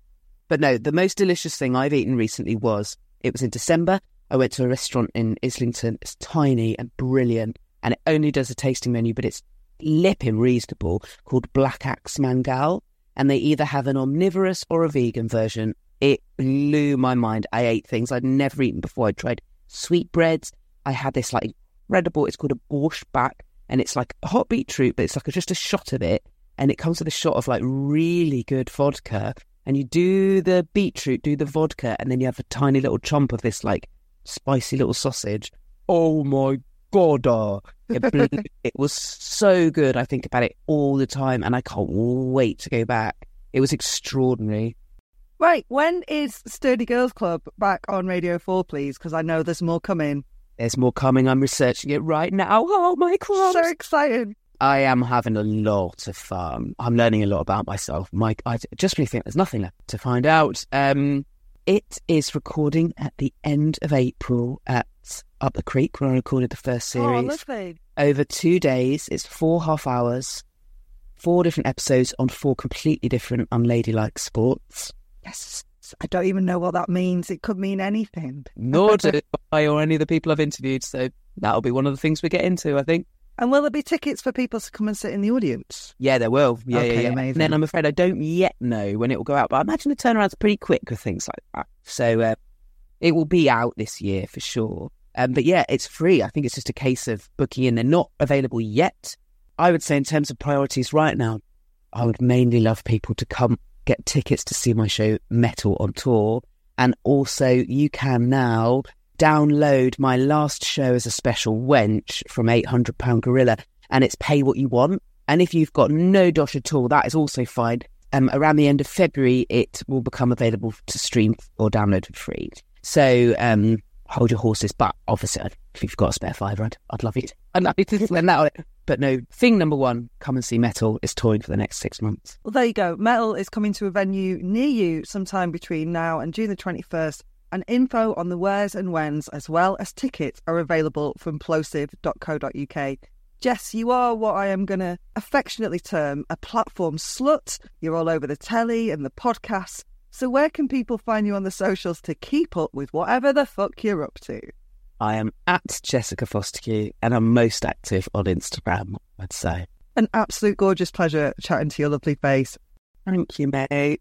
But no, the most delicious thing I've eaten recently was it was in December. I went to a restaurant in Islington. It's tiny and brilliant, and it only does a tasting menu, but it's lipping reasonable called Black Axe Mangal. And they either have an omnivorous or a vegan version. It blew my mind. I ate things I'd never eaten before. I tried sweetbreads. I had this like incredible, it's called a borscht back, and it's like hot beetroot, but it's like a, just a shot of it and it comes with a shot of like really good vodka, and you do the beetroot, do the vodka, and then you have a tiny little chomp of this like spicy little sausage. Oh my god! oh, It, it was so good. I think about it all the time, and I can't wait to go back. It was extraordinary. Right, when is Sturdy Girls Club back on Radio 4, please? Because I know there's more coming. There's more coming. I'm researching it right now. Oh my god! So excited. I am having a lot of fun. I'm learning a lot about myself. Mike, I just really think there's nothing left to find out. Um, it is recording at the end of April at Up the Creek, where I recorded the first Oh, series. lovely. Over two days, it's four half hours, four different episodes on four completely different unladylike sports. Yes. I don't even know what that means. It could mean anything. Nor do I or any of the people I've interviewed. So that'll be one of the things we get into, I think. And will there be tickets for people to come and sit in the audience? Yeah, there will. Yeah, Okay, yeah, yeah. amazing. And then I'm afraid I don't yet know when it will go out, but I imagine the turnaround's pretty quick with things like that. So uh, it will be out this year for sure. Um, but yeah, it's free. I think it's just a case of booking in. They're not available yet. I would say, in terms of priorities right now, I would mainly love people to come get tickets to see my show Mettle on Tour. And also, you can now download my last show as a special wench from 800 Pound Gorilla, and it's pay what you want. And if you've got no dosh at all, that is also fine. Um, around the end of February, it will become available to stream or download for free. So um, hold your horses. But obviously, if you've got a spare fiver, I'd, I'd love it. I'd love you to spend that on it. But no, thing number one, come and see Mettle is touring for the next six months. Well, there you go. Mettle is coming to a venue near you sometime between now and June the 21st. And info on the wheres and whens, as well as tickets, are available from plosive.co.uk. Jess, you are what I am going to affectionately term a platform slut. You're all over the telly and the podcasts. So, where can people find you on the socials to keep up with whatever the fuck you're up to? I am at Jessica Fostekew and I'm most active on Instagram, I'd say. An absolute gorgeous pleasure chatting to your lovely face. Thank you, mate.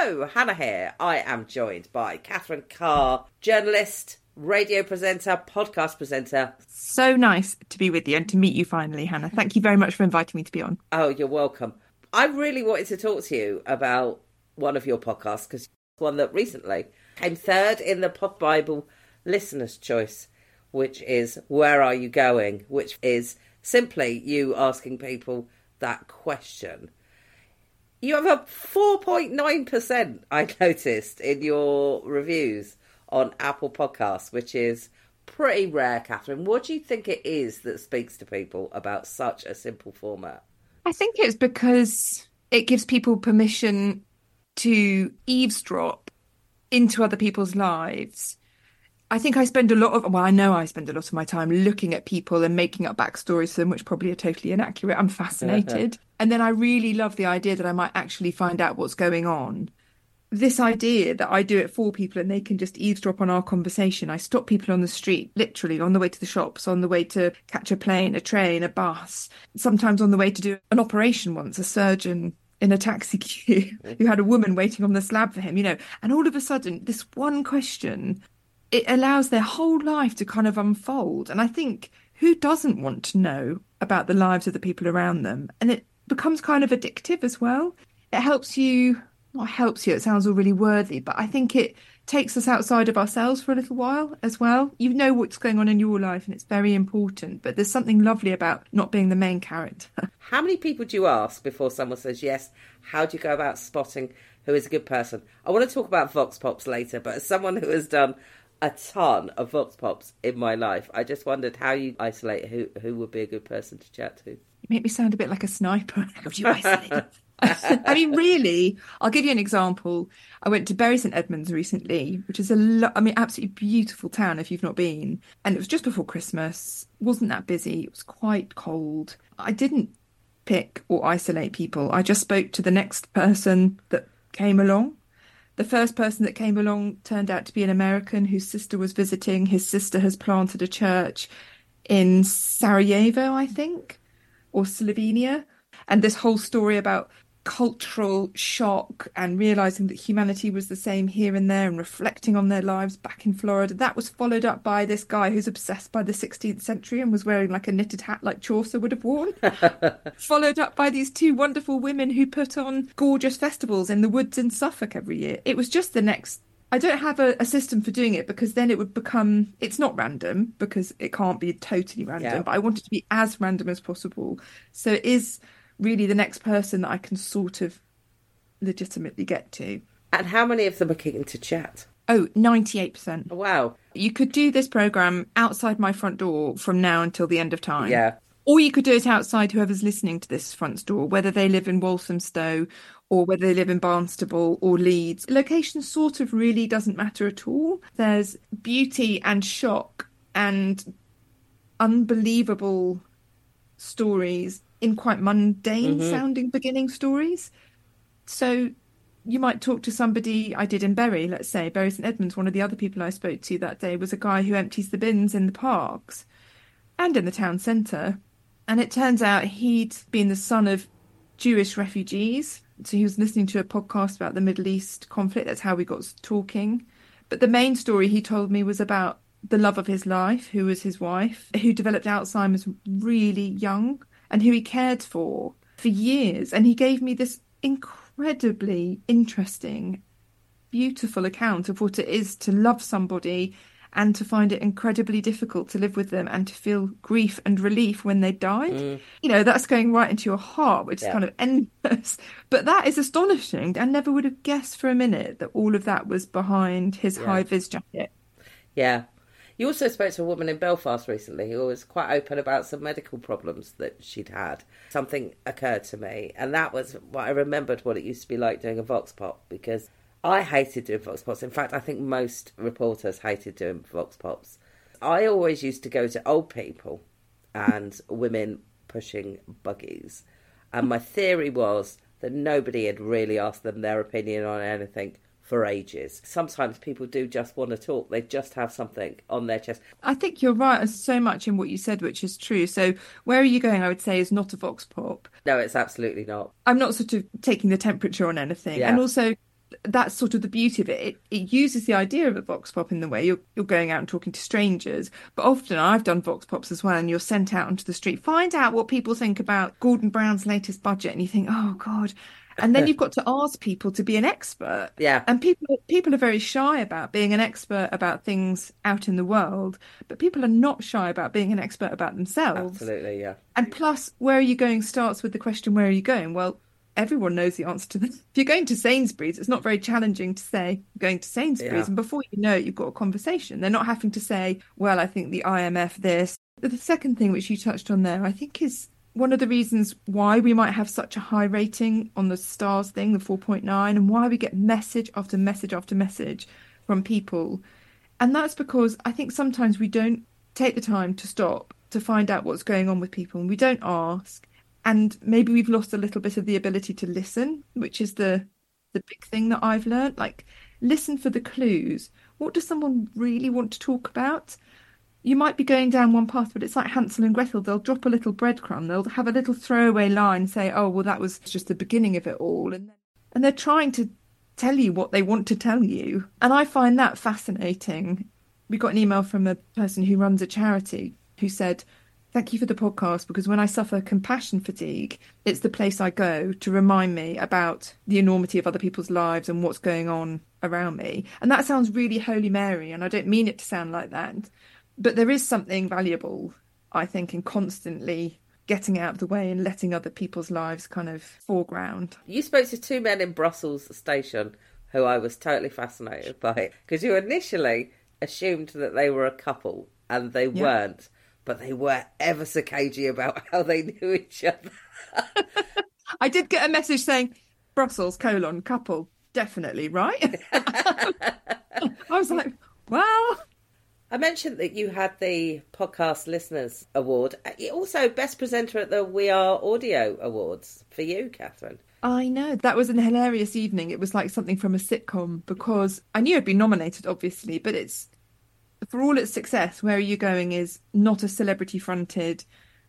Hello, Hannah here. I am joined by Catherine Carr, journalist, radio presenter, podcast presenter. So nice to be with you and to meet you finally, Hannah. Thank you very much for inviting me to be on. Oh, you're welcome. I really wanted to talk to you about one of your podcasts because one that recently came third in the Pod Bible listener's choice, which is Where Are You Going? Which is simply you asking people that question. You have a 4.9%, I noticed, in your reviews on Apple Podcasts, which is pretty rare, Catherine. What do you think it is that speaks to people about such a simple format? I think it's because it gives people permission to eavesdrop into other people's lives. I think I spend a lot of, well, I know I spend a lot of my time looking at people and making up backstories for them, which probably are totally inaccurate. I'm fascinated. and then I really love the idea that I might actually find out what's going on. This idea that I do it for people and they can just eavesdrop on our conversation. I stop people on the street, literally on the way to the shops, on the way to catch a plane, a train, a bus, sometimes on the way to do an operation once, a surgeon in a taxi queue who had a woman waiting on the slab for him, you know, and all of a sudden, this one question, it allows their whole life to kind of unfold. And I think who doesn't want to know about the lives of the people around them? And it becomes kind of addictive as well. It helps you, it helps you, it sounds all really worthy, but I think it takes us outside of ourselves for a little while as well. You know what's going on in your life and it's very important, but there's something lovely about not being the main character. How many people do you ask before someone says yes? How do you go about spotting who is a good person? I want to talk about Vox Pops later, but as someone who has done a ton of Vox Pops in my life, I just wondered how you isolate who, who would be a good person to chat to. You make me sound a bit like a sniper. How do you isolate? I mean, really, I'll give you an example. I went to Bury St Edmunds recently, which is a lo- I mean, absolutely beautiful town if you've not been. And it was just before Christmas. wasn't that busy. It was quite cold. I didn't pick or isolate people. I just spoke to the next person that came along. The first person that came along turned out to be an American whose sister was visiting. His sister has planted a church in Sarajevo, I think, or Slovenia. And this whole story about cultural shock and realizing that humanity was the same here and there and reflecting on their lives back in Florida. That was followed up by this guy who's obsessed by the 16th century and was wearing like a knitted hat like Chaucer would have worn. followed up by these two wonderful women who put on gorgeous festivals in the woods in Suffolk every year. It was just the next I don't have a, a, system for doing it because then it would become it's not random because it can't be totally random, yeah. but I want it to be as random as possible. So it is really the next person that I can sort of legitimately get to. And how many of them are keen to chat? Oh, 98%. Wow. You could do this program outside my front door from now until the end of time. Yeah. Or you could do it outside whoever's listening to this front door, whether they live in Walthamstow or whether they live in Barnstaple or Leeds. Location sort of really doesn't matter at all. There's beauty and shock and unbelievable stories in quite mundane mm-hmm. sounding beginning stories. So you might talk to somebody I did in Bury, let's say, Bury St Edmunds, one of the other people I spoke to that day was a guy who empties the bins in the parks and in the town centre. And it turns out he'd been the son of Jewish refugees. So he was listening to a podcast about the Middle East conflict. That's how we got talking. But the main story he told me was about the love of his life, who was his wife, who developed Alzheimer's really young and who he cared for for years. And he gave me this incredibly interesting, beautiful account of what it is to love somebody and to find it incredibly difficult to live with them and to feel grief and relief when they died. Mm. You know, that's going right into your heart, which yeah. is kind of endless. But that is astonishing. I never would have guessed for a minute that all of that was behind his yeah. high vis jacket. Yeah. You also spoke to a woman in Belfast recently who was quite open about some medical problems that she'd had. Something occurred to me, and that was what I remembered what it used to be like doing a vox pop because I hated doing vox pops. In fact, I think most reporters hated doing vox pops. I always used to go to old people and women pushing buggies, and my theory was that nobody had really asked them their opinion on anything for ages. Sometimes people do just want to talk. They just have something on their chest. I think you're right so much in what you said, which is true. So where are you going? I would say is not a vox pop. No, it's absolutely not. I'm not sort of taking the temperature on anything. Yeah. And also that's sort of the beauty of it. it. It uses the idea of a vox pop in the way you're you're going out and talking to strangers. But often I've done vox pops as well, and you're sent out onto the street, find out what people think about Gordon Brown's latest budget, and you think, oh God, and then you've got to ask people to be an expert. Yeah. And people people are very shy about being an expert about things out in the world, but people are not shy about being an expert about themselves. Absolutely, yeah. And plus, where are you going starts with the question, where are you going? Well, everyone knows the answer to this. If you're going to Sainsbury's, it's not very challenging to say going to Sainsbury's, yeah. and before you know it, you've got a conversation. They're not having to say, "Well, I think the IMF this." The second thing which you touched on there, I think, is one of the reasons why we might have such a high rating on the stars thing, the 4.9, and why we get message after message after message from people. And that's because I think sometimes we don't take the time to stop to find out what's going on with people and we don't ask. And maybe we've lost a little bit of the ability to listen, which is the the big thing that I've learned. Like listen for the clues. What does someone really want to talk about? You might be going down one path, but it's like Hansel and Gretel. They'll drop a little breadcrumb. They'll have a little throwaway line, say, "Oh, well, that was just the beginning of it all," and and they're trying to tell you what they want to tell you. And I find that fascinating. We got an email from a person who runs a charity who said, Thank you for the podcast because when I suffer compassion fatigue, it's the place I go to remind me about the enormity of other people's lives and what's going on around me. And that sounds really Holy Mary, and I don't mean it to sound like that but there is something valuable, I think, in constantly getting out of the way and letting other people's lives kind of foreground. You spoke to two men in Brussels station who I was totally fascinated by because you initially assumed that they were a couple and they yeah. weren't, but they were ever so cagey about how they knew each other. I did get a message saying Brussels colon couple definitely right. I was like, well. I mentioned that you had the podcast listeners award. Also, best presenter at the We Are Audio Awards for you, Catherine. I know that was an hilarious evening. It was like something from a sitcom because I knew I'd been nominated, obviously, but it's for all its success. Where are you going? Is not a celebrity fronted,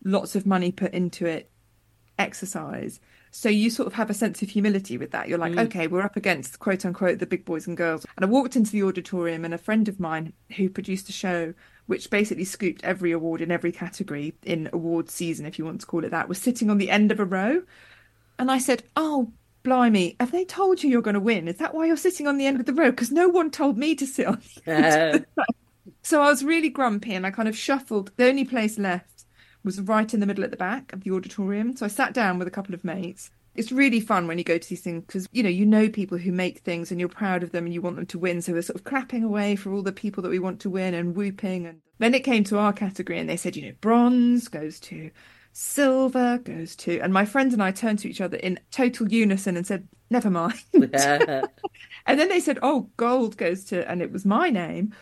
lots of money put into it exercise. So you sort of have a sense of humility with that. You're like, mm. okay, we're up against quote unquote the big boys and girls. And I walked into the auditorium, and a friend of mine who produced a show which basically scooped every award in every category in award season, if you want to call it that, was sitting on the end of a row. And I said, oh, blimey, have they told you you're going to win? Is that why you're sitting on the end of the row? Because no one told me to sit on the end. Uh. so I was really grumpy and I kind of shuffled. The only place left was right in the middle at the back of the auditorium. So I sat down with a couple of mates. It's really fun when you go to these things because you know you know people who make things and you're proud of them and you want them to win. So we're sort of clapping away for all the people that we want to win and whooping. And then it came to our category and they said, you know, bronze goes to silver goes to and my friends and I turned to each other in total unison and said, never mind. and then they said, oh, gold goes to and it was my name.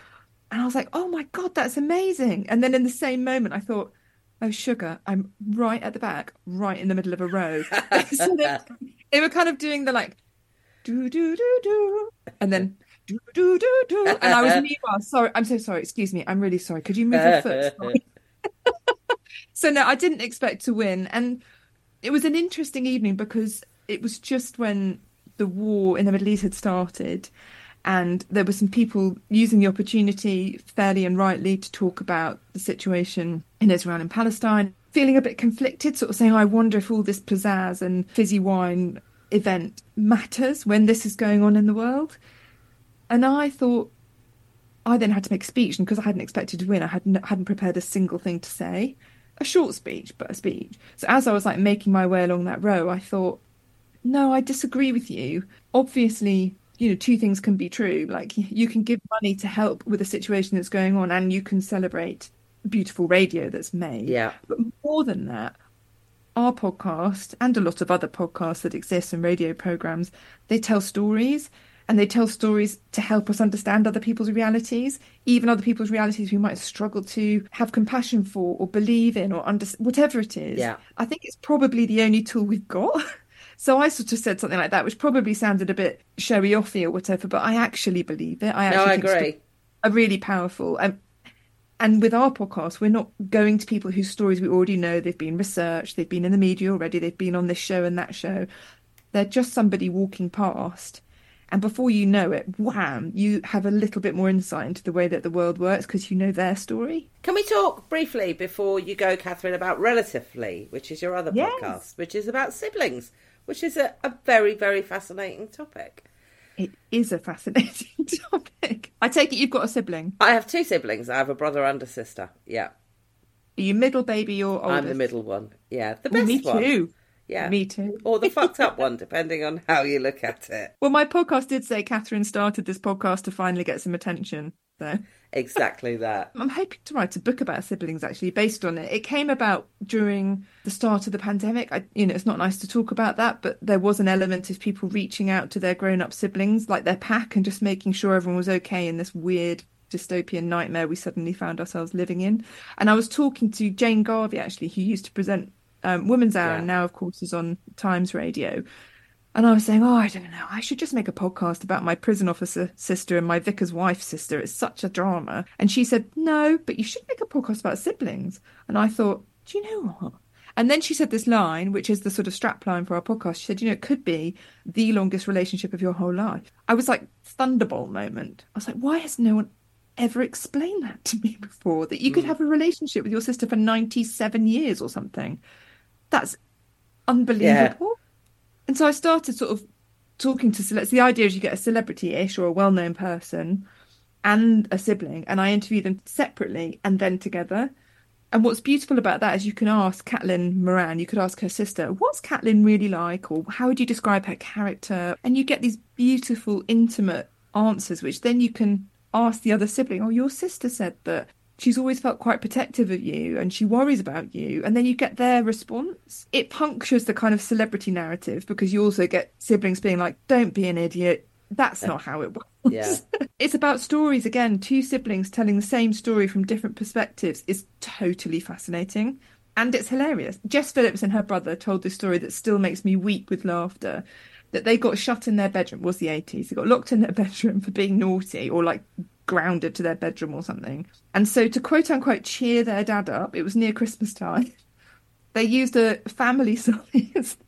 And I was like, oh my God, that's amazing. And then in the same moment, I thought, oh sugar i'm right at the back right in the middle of a row. So they, they, were kind of doing the like do do do do and then do do do do and i was meanwhile sorry i'm so sorry excuse me i'm really sorry could you move your foot? So no i didn't expect to win and it was an interesting evening because it was just when the war in the middle east had started and there were some people using the opportunity fairly and rightly to talk about the situation in Israel and Palestine, feeling a bit conflicted, sort of saying, I wonder if all this pizzazz and fizzy wine event matters when this is going on in the world. And I thought, I then had to make a speech, and because I hadn't expected to win, I hadn't hadn't prepared a single thing to say, a short speech, but a speech. So as I was like making my way along that row, I thought, no, I disagree with you. Obviously, you know two things can be true. Like you can give money to help with a situation that's going on and you can celebrate beautiful radio that's made. Yeah. But more than that our podcast and a lot of other podcasts that exist and radio programs they tell stories and they tell stories to help us understand other people's realities even other people's realities we might struggle to have compassion for or believe in or under whatever it is. Yeah. I think it's probably the only tool we've got So I sort of said something like that, which probably sounded a bit showy offy or whatever, but I actually believe it. I actually no, I agree. Are really powerful. Um, and with our podcast, we're not going to people whose stories we already know. They've been researched, they've been in the media already, they've been on this show and that show. They're just somebody walking past. And before you know it, wham, you have a little bit more insight into the way that the world works because you know their story. Can we talk briefly before you go, Catherine, about Relatively, which is your other yes. podcast, which is about siblings? Which is a, a very, very fascinating topic. It is a fascinating topic. I take it you've got a sibling. I have two siblings. I have a brother and a sister. Yeah. Are you middle baby or oldest? I'm the middle one. Yeah, the best me one. too. Yeah. Me too. or the fucked up one, depending on how you look at it. Well, my podcast did say Catherine started this podcast to finally get some attention. So exactly that. I'm hoping to write a book about siblings actually based on it. It came about during the start of the pandemic. I, you know, it's not nice to talk about that, but there was an element of people reaching out to their grown-up siblings, like their pack, and just making sure everyone was okay in this weird dystopian nightmare we suddenly found ourselves living in. And I was talking to Jane Garvey actually, who used to present um, Woman's Hour, yeah. and now of course is on Times Radio. And I was saying, oh, I don't know, I should just make a podcast about my prison officer sister and my vicar's wife sister. It's such a drama. And she said, no, but you should make a podcast about siblings. And I thought, do you know what? And then she said this line, which is the sort of strap line for our podcast. She said, you know, it could be the longest relationship of your whole life. I was like, thunderbolt moment. I was like, why has no one ever explained that to me before? That you could mm. have a relationship with your sister for 97 years or something. That's unbelievable. Yeah. And so I started sort of talking to celebrities. The idea is you get a celebrity-ish or a well-known person and a sibling, and I interview them separately and then together. And what's beautiful about that is you can ask Caitlin Moran, you could ask her sister, what's Caitlin really like, or how would you describe her character? And you get these beautiful, intimate answers, which then you can ask the other sibling, oh, your sister said that she's always felt quite protective of you and she worries about you. And then you get their response. It punctures the kind of celebrity narrative because you also get siblings being like don't be an idiot. That's not how it works. Yeah. it's about stories again. Two siblings telling the same story from different perspectives is totally fascinating. And it's hilarious. Jess phillips and her brother told this story that still makes me weep with laughter that they got shut in their bedroom. Was the 80s they got locked in their bedroom for being naughty or like grounded to their bedroom or something. And so to quote unquote cheer their dad up it was near christmas time they used a family sized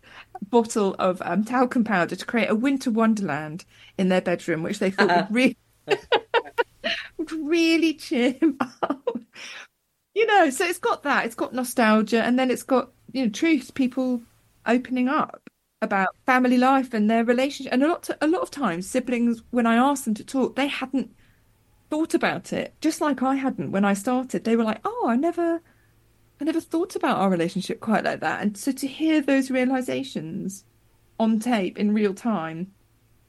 bottle of um, talcum powder to create a winter wonderland in their bedroom which they thought would really would really cheer him up. You know so it's got that. It's got nostalgia and then it's got you know truth people opening up about family life and their relationship. And a lot a lot of times siblings when i asked them to talk they hadn't thought about it just like i hadn't when i started they were like oh i never i never thought about our relationship quite like that and so to hear those realizations on tape in real time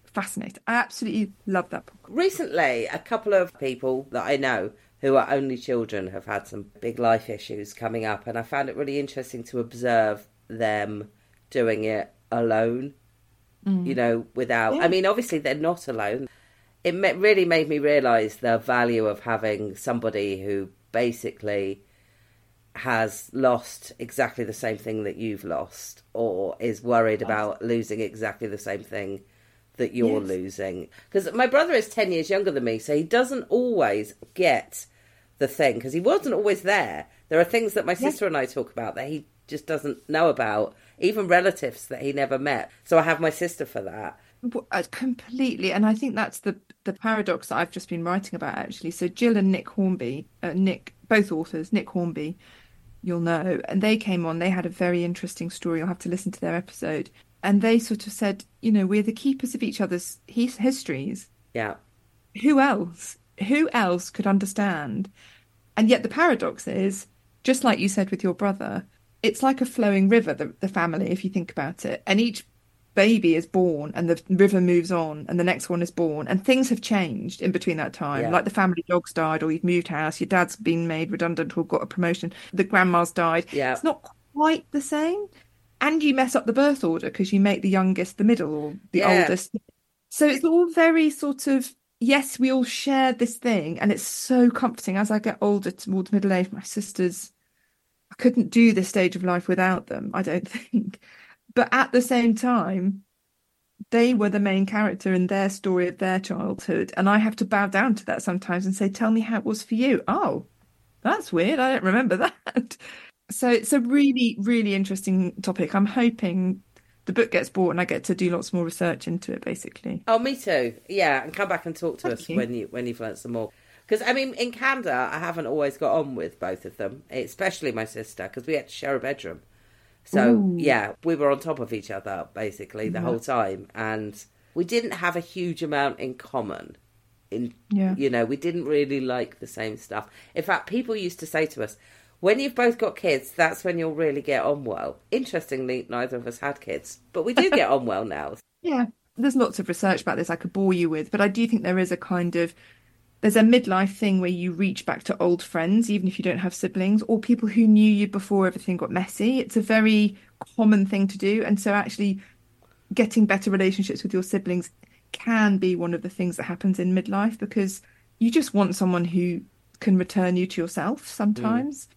fascinating i absolutely love that book Recently, a couple of people that I know who are only children have had some big life issues coming up, and I found it really interesting to observe them doing it alone. You mm. know, without. I mean, obviously they're not alone. It really made me realise the value of having somebody who basically has lost exactly the same thing that you've lost, or is worried about losing exactly the same thing that you're Yes. losing. Because my brother is 10 years younger than me, so he doesn't always get the thing, because he wasn't always there. There are things that my sister and I talk about that he just doesn't know about, even relatives that he never met. So I have my sister for that. Uh, completely and i think that's the the paradox that i've just been writing about actually. So Gill and nick hornby uh, nick both authors nick hornby you'll know and they came on they had a very interesting story you'll have to listen to their episode and they sort of said you know we're the keepers of each other's his- histories. Yeah. who else who else could understand? And yet the paradox is just like you said with your brother it's like a flowing river the, the family if you think about it and each baby is born and the river moves on and the next one is born and things have changed in between that time Yeah. like the family dog's died or you've moved house your dad's been made redundant or got a promotion the grandma's died Yeah. it's not quite the same and you mess up the birth order because you make the youngest the middle or the Yeah. oldest so it's all very sort of yes, we all share this thing, and it's so comforting. As I get older towards middle age, my sisters, I couldn't do this stage of life without them. I don't think, but at the same time, they were the main character in their story of their childhood, and I have to bow down to that sometimes and say, "Tell me how it was for you." Oh, that's weird. I don't remember that. So it's a really, really interesting topic. I'm hoping the book gets bought and I get to do lots more research into it. Basically, Oh, me too. Yeah, and come back and talk to Thank us you. when you when you've learnt some more. Because I mean, in Canada, I haven't always got on with both of them, especially my sister, because we had to share a bedroom. So Ooh. yeah, we were on top of each other basically the whole time, and we didn't have a huge amount in common. In Yeah. you know, we didn't really like the same stuff. In fact, people used to say to us, "When you've both got kids, that's when you'll really get on well." Interestingly, neither of us had kids, but we do get on well now. Yeah, there's lots of research about this I could bore you with, but I do think there is a kind of there's a midlife thing where you reach back to old friends, even if you don't have siblings, or people who knew you before everything got messy. It's a very common thing to do, and so actually getting better relationships with your siblings can be one of the things that happens in midlife because you just want someone who can return you to yourself sometimes.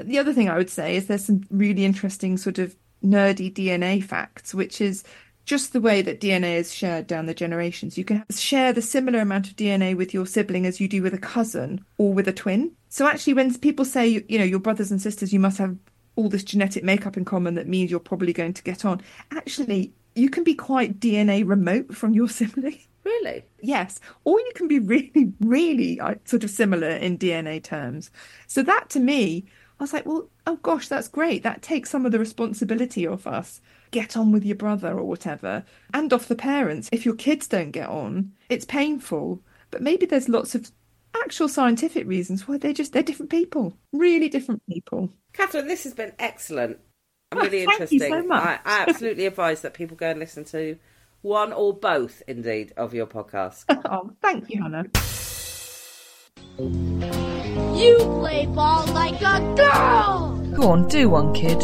Mm. The other thing I would say is there's some really interesting sort of nerdy DNA facts, which is just the way that DNA is shared down the generations. You can share the similar amount of DNA with your sibling as you do with a cousin or with a twin. So actually, when people say, you know, your brothers and sisters, you must have all this genetic makeup in common that means you're probably going to get on. Actually, you can be quite DNA remote from your sibling. Really? Yes, or you can be really, really uh, sort of similar in DNA terms. So that to me, I was like, well, oh gosh, that's great. That takes some of the responsibility off us. Get on with your brother or whatever, and off the parents. If your kids don't get on, it's painful. But maybe there's lots of actual scientific reasons why they're just they're different people, really different people. Catherine, this has been excellent. and Oh, really thank you interesting. so much. I, I absolutely advise that people go and listen to one or both, indeed, of your podcasts. Oh, thank you, Hannah. You You play ball like a girl! Go on, do one, kid.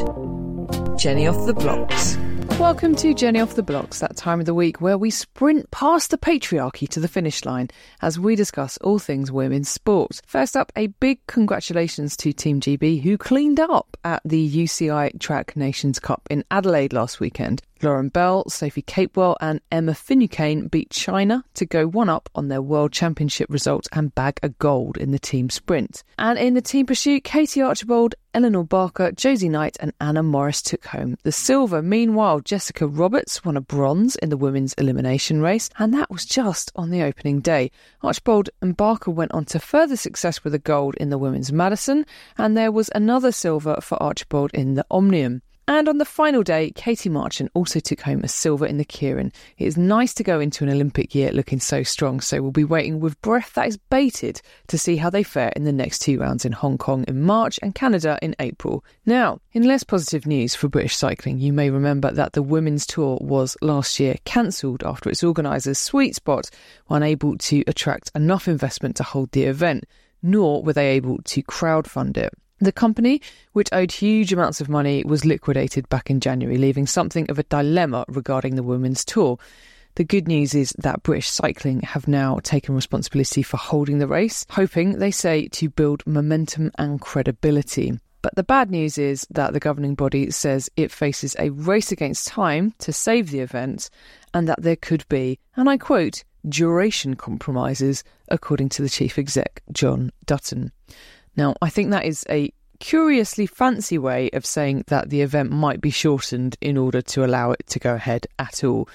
Jenny off the blocks. Welcome to Jenny Off the Blocks, that time of the week where we sprint past the patriarchy to the finish line as we discuss all things women's sport. First up, a big congratulations to Team GB who cleaned up at the UCI Track Nations Cup in Adelaide last weekend. Lauren Bell, Sophie Capewell, and Emma Finucane beat China to go one up on their World Championship results and bag a gold in the team sprint. And in the team pursuit, Katie Archibald, Eleanor Barker, Josie Knight, and Anna Morris took home the silver. Meanwhile, Jessica Roberts won a bronze in the women's elimination race, and that was just on the opening day. Archibald and Barker went on to further success with a gold in the women's Madison, and there was another silver for Archibald in the Omnium. And on the final day, Katie Marchant also took home a silver in the Keirin. It is nice to go into an Olympic year looking so strong, so we'll be waiting with breath that is bated to see how they fare in the next two rounds in Hong Kong in March and Canada in April. Now, in less positive news for British cycling, you may remember that the women's tour was last year cancelled after its organisers, Sweet Spot, were unable to attract enough investment to hold the event, nor were they able to crowdfund it. The company, which owed huge amounts of money, was liquidated back in January, leaving something of a dilemma regarding the women's tour. The good news is that British Cycling have now taken responsibility for holding the race, hoping, they say, to build momentum and credibility. But the bad news is that the governing body says it faces a race against time to save the event and that there could be, and I quote, duration compromises, according to the chief exec, Jon Dutton. Now, I think that is a curiously fancy way of saying that the event might be shortened in order to allow it to go ahead at all.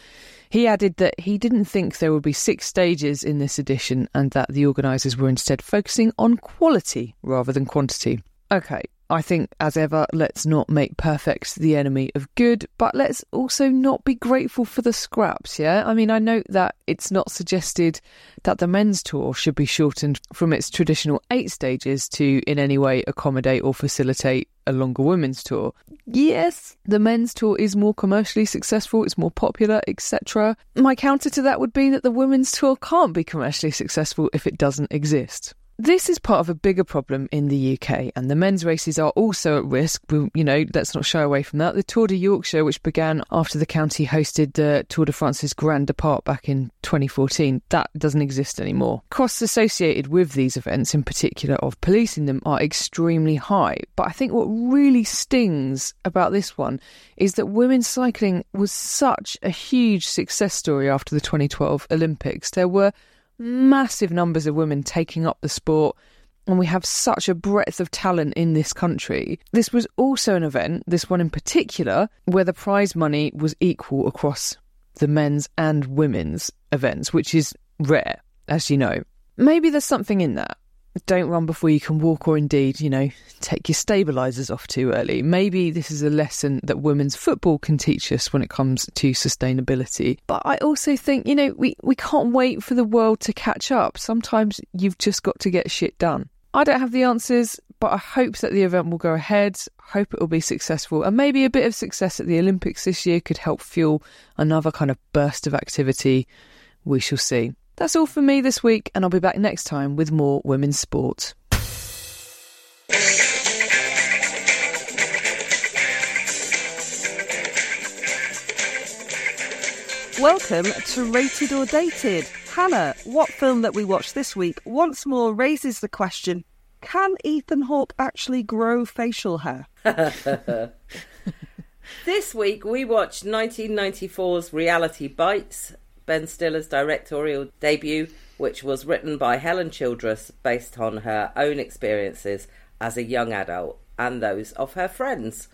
He added that he didn't think there would be six stages in this edition and that the organisers were instead focusing on quality rather than quantity. Okay, I think, as ever, let's not make perfect the enemy of good, but let's also not be grateful for the scraps, yeah? I mean, I note that it's not suggested that the men's tour should be shortened from its traditional eight stages to in any way accommodate or facilitate a longer women's tour. Yes, the men's tour is more commercially successful, it's more popular, etc. My counter to that would be that the women's tour can't be commercially successful if it doesn't exist. This is part of a bigger problem in the UK, and the men's races are also at risk. You know, let's not shy away from that. The Tour de Yorkshire, which began after the county hosted the Tour de France's Grand Depart back in 2014, that doesn't exist anymore. Costs associated with these events, in particular of policing them, are extremely high. But I think what really stings about this one is that women's cycling was such a huge success story after the 2012 Olympics. There were massive numbers of women taking up the sport and we have such a breadth of talent in this country. This was also an event, this one in particular, where the prize money was equal across the men's and women's events, which is rare, as you know. Maybe there's something in that don't run before you can walk, or indeed, you know, take your stabilisers off too early. Maybe this is a lesson that women's football can teach us when it comes to sustainability. But I also think, you know, we, we can't wait for the world to catch up. Sometimes you've just got to get shit done. I don't have the answers, but I hope that the event will go ahead. Hope it will be successful, and maybe a bit of success at the Olympics this year could help fuel another kind of burst of activity. We shall see. That's all for me this week, and I'll be back next time with more women's sport. Welcome to Rated or Dated. Hannah, what film that we watched this week once more raises the question can Ethan Hawke actually grow facial hair? this week we watched 1994's Reality Bites, Ben Stiller's directorial debut, which was written by Helen Childress based on her own experiences as a young adult and those of her friends.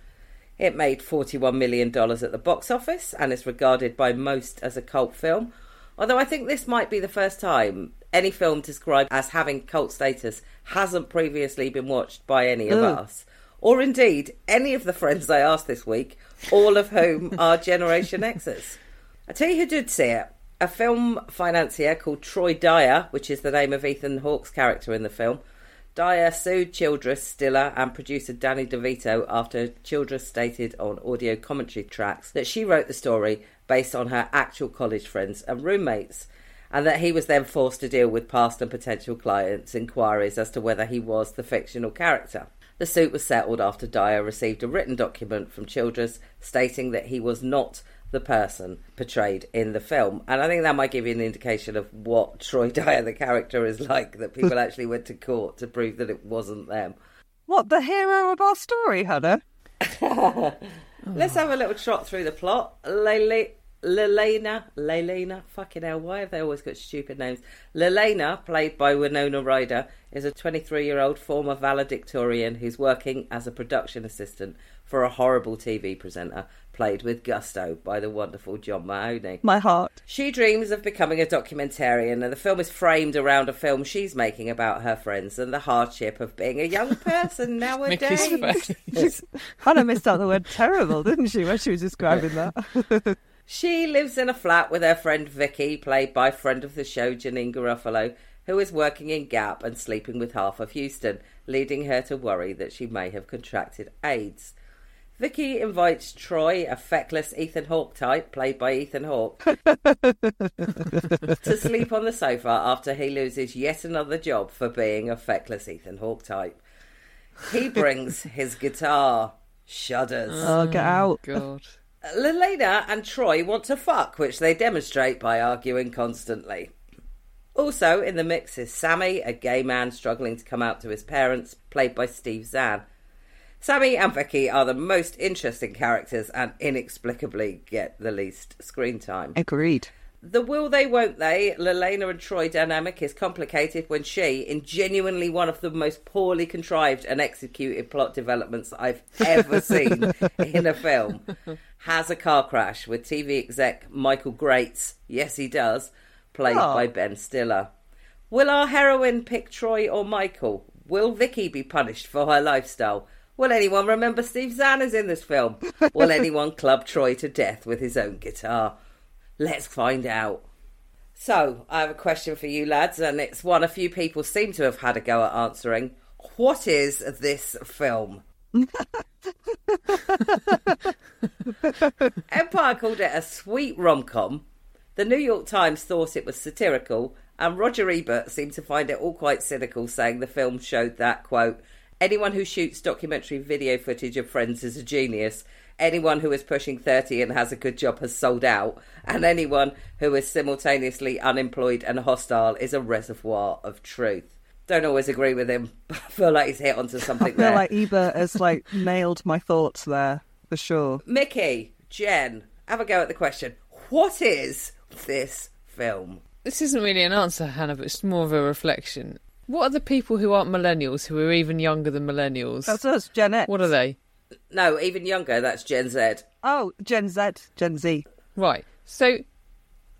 It made $41 million at the box office and is regarded by most as a cult film, although I think this might be the first time any film described as having cult status hasn't previously been watched by any of mm. us. Or indeed, any of the friends I asked this week, all of whom are Generation Xers. I tell you who did see it a film financier called Troy Dyer, which is the name of Ethan Hawke's character in the film, Dyer sued Childress, Stiller, and producer Danny DeVito after Childress stated on audio commentary tracks that she wrote the story based on her actual college friends and roommates. and that he was then forced to deal with past and potential clients' inquiries as to whether he was the fictional character. The suit was settled after Dyer received a written document from Childress stating that he was not the person portrayed in the film. And I think that might give you an indication of what Troy Dyer, the character, is like, that people actually went to court to prove that it wasn't them. What, the hero of our story, Hannah? Let's have a little trot through the plot. Lele, Lelaina, Lelaina, fucking hell, why have they always got stupid names? Lelaina, played by Winona Ryder, is a 23 year old former valedictorian who's working as a production assistant for a horrible TV presenter, played with gusto by the wonderful John Mahoney. My heart. She dreams of becoming a documentarian, and the film is framed around a film she's making about her friends and the hardship of being a young person Mickey's nowadays. face. Hannah missed out the word terrible, didn't she, when she was describing that? She lives in a flat with her friend Vicky, played by friend of the show Janeane Garofalo, who is working in Gap and sleeping with half of Houston, leading her to worry that she may have contracted AIDS. Vicky invites Troy, a feckless Ethan Hawke type, played by Ethan Hawke, to sleep on the sofa after he loses yet another job for being a feckless Ethan Hawke type. He brings his guitar. Shudders. oh, get oh, out. God. Lelaina and Troy want to fuck, which they demonstrate by arguing constantly. Also in the mix is Sammy, a gay man struggling to come out to his parents, played by Steve Zahn. Sammy and Vicky are the most interesting characters and inexplicably get the least screen time. Agreed. The will they, won't they, Lelaina and Troy dynamic is complicated when she, in genuinely one of the most poorly contrived and executed plot developments I've ever seen in a film, has a car crash with TV exec Michael Grates, yes he does, played Oh. by Ben Stiller. Will our heroine pick Troy or Michael? Will Vicky be punished for her lifestyle? Will anyone remember Steve Zahn is in this film? Will anyone club Troy to death with his own guitar? Let's find out. So, I have a question for you lads, and it's one a few people seem to have had a go at answering. What is this film? Empire called it a sweet rom com. The New York Times thought it was satirical, and Roger Ebert seemed to find it all quite cynical, saying the film showed that, quote, anyone who shoots documentary video footage of friends is a genius. Anyone who is pushing 30 and has a good job has sold out, and anyone who is simultaneously unemployed and hostile is a reservoir of truth. Don't always agree with him, but I feel like he's hit onto I something feel there. like Ebert has like nailed my thoughts there for sure. Mickey, Jen, have a go at the question. What is this film? This isn't really an answer, Hannah, but it's more of a reflection. What are the people who aren't millennials, who are even younger than millennials? That's us, Gen X. What are they? No, even younger, that's Gen Z. Oh, Gen Z, Gen Z. Right. So,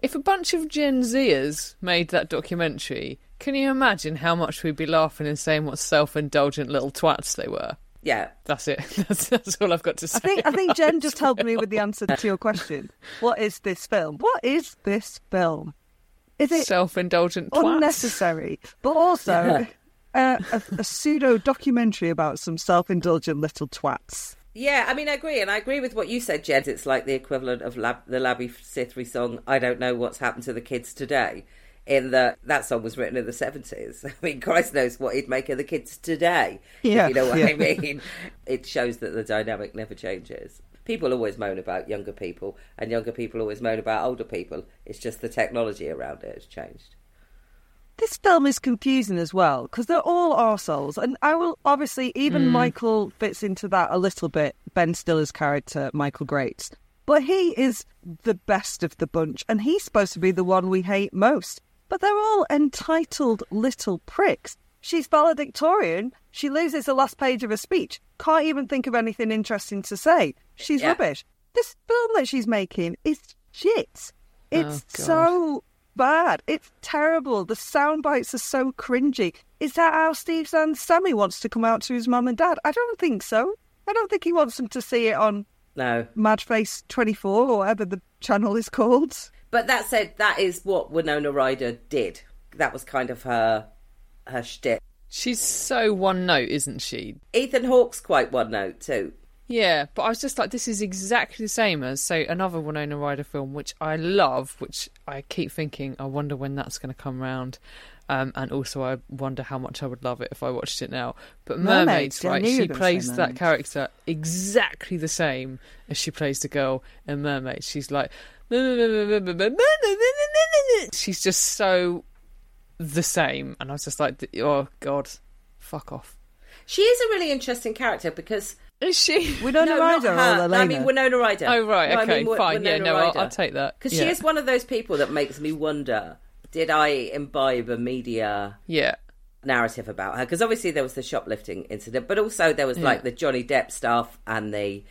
if a bunch of Gen Zers made that documentary, can you imagine how much we'd be laughing and saying what self-indulgent little twats they were? Yeah. That's it. That's, that's all I've got to say. I think I think Jen just helped me with the answer to your question. What is this film? What is this film? Is it self-indulgent twats. unnecessary, but also uh, a, a pseudo documentary about some self-indulgent little twats? Yeah, I mean, I agree, and I agree with what you said, Jen. It's like the equivalent of Lab- the Labi Siffre song, I Don't Know What's Happened to the Kids Today, in that that song was written in the 70s. I mean, Christ knows what he'd make of the kids today, Yeah, if you know what yeah. I mean. It shows that the dynamic never changes. People always moan about younger people, and younger people always moan about older people. It's just the technology around it has changed. This film is confusing as well because they're all arseholes. And I will obviously, even hmm. Michael fits into that a little bit. Ben Stiller's character, Michael Grates. But he is the best of the bunch and he's supposed to be the one we hate most. But they're all entitled little pricks. She's valedictorian. She loses the last page of her speech. Can't even think of anything interesting to say. She's Yeah. rubbish. This film that she's making is shit. Oh, it's God. so bad. It's terrible. The sound bites are so cringy. Is that how Steve Zahn Sammy wants to come out to his mum and dad? I don't think so. I don't think he wants them to see it on No. Madface 24 or whatever the channel is called. But that said, that is what Winona Ryder did. That was kind of her her shtick. She's so one note, isn't she? Ethan Hawke's quite one note too. Yeah, but I was just like, this is exactly the same as, so another Winona Ryder film, which I love, which I keep thinking, I wonder when that's going to come round. Um, and also, I wonder how much I would love it if I watched it now. But Mermaids, Mermaids, right? She were gonna say plays that Mermaids. character exactly the same as she plays the girl in Mermaids. She's like, she's just so the same. And I was just like, oh, God, fuck off. She is a really interesting character because Is she? Winona no, not Ryder or her. No, Elena? I mean Winona Ryder. Oh, right, No, I okay, mean Wi- fine. Yeah, no, I'll, I'll take that. Because yeah. she is one of those people that makes me wonder: Did I imbibe a media Yeah. Narrative about her? Because obviously there was the shoplifting incident, but also there was like the Johnny Depp stuff and the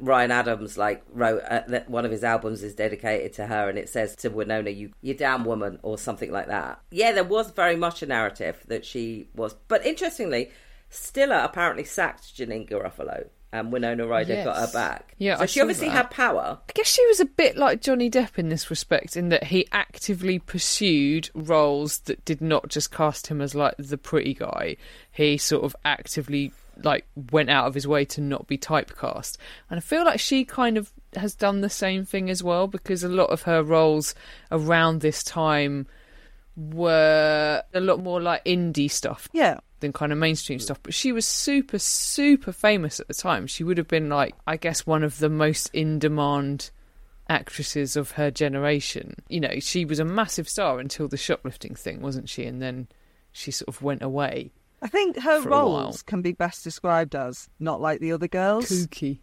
Ryan Adams like wrote uh, that one of his albums is dedicated to her, and it says to Winona, "You, you damn woman," or something like that. Yeah, there was very much a narrative that she was, but interestingly, Stiller apparently sacked Janeane Garofalo. And Winona Ryder got her back. Yeah, so I she saw obviously that. had power. I guess she was a bit like Johnny Depp in this respect, in that he actively pursued roles that did not just cast him as like the pretty guy. He sort of actively like went out of his way to not be typecast. And I feel like she kind of has done the same thing as well because a lot of her roles around this time were a lot more like indie stuff Yeah. Than kind of mainstream stuff. But she was super, super famous at the time. She would have been like, I guess, one of the most in demand actresses of her generation. You know, she was a massive star until the shoplifting thing, wasn't she? And then she sort of went away. I think her For a while. roles can be best described as not like the other girls, Kooky.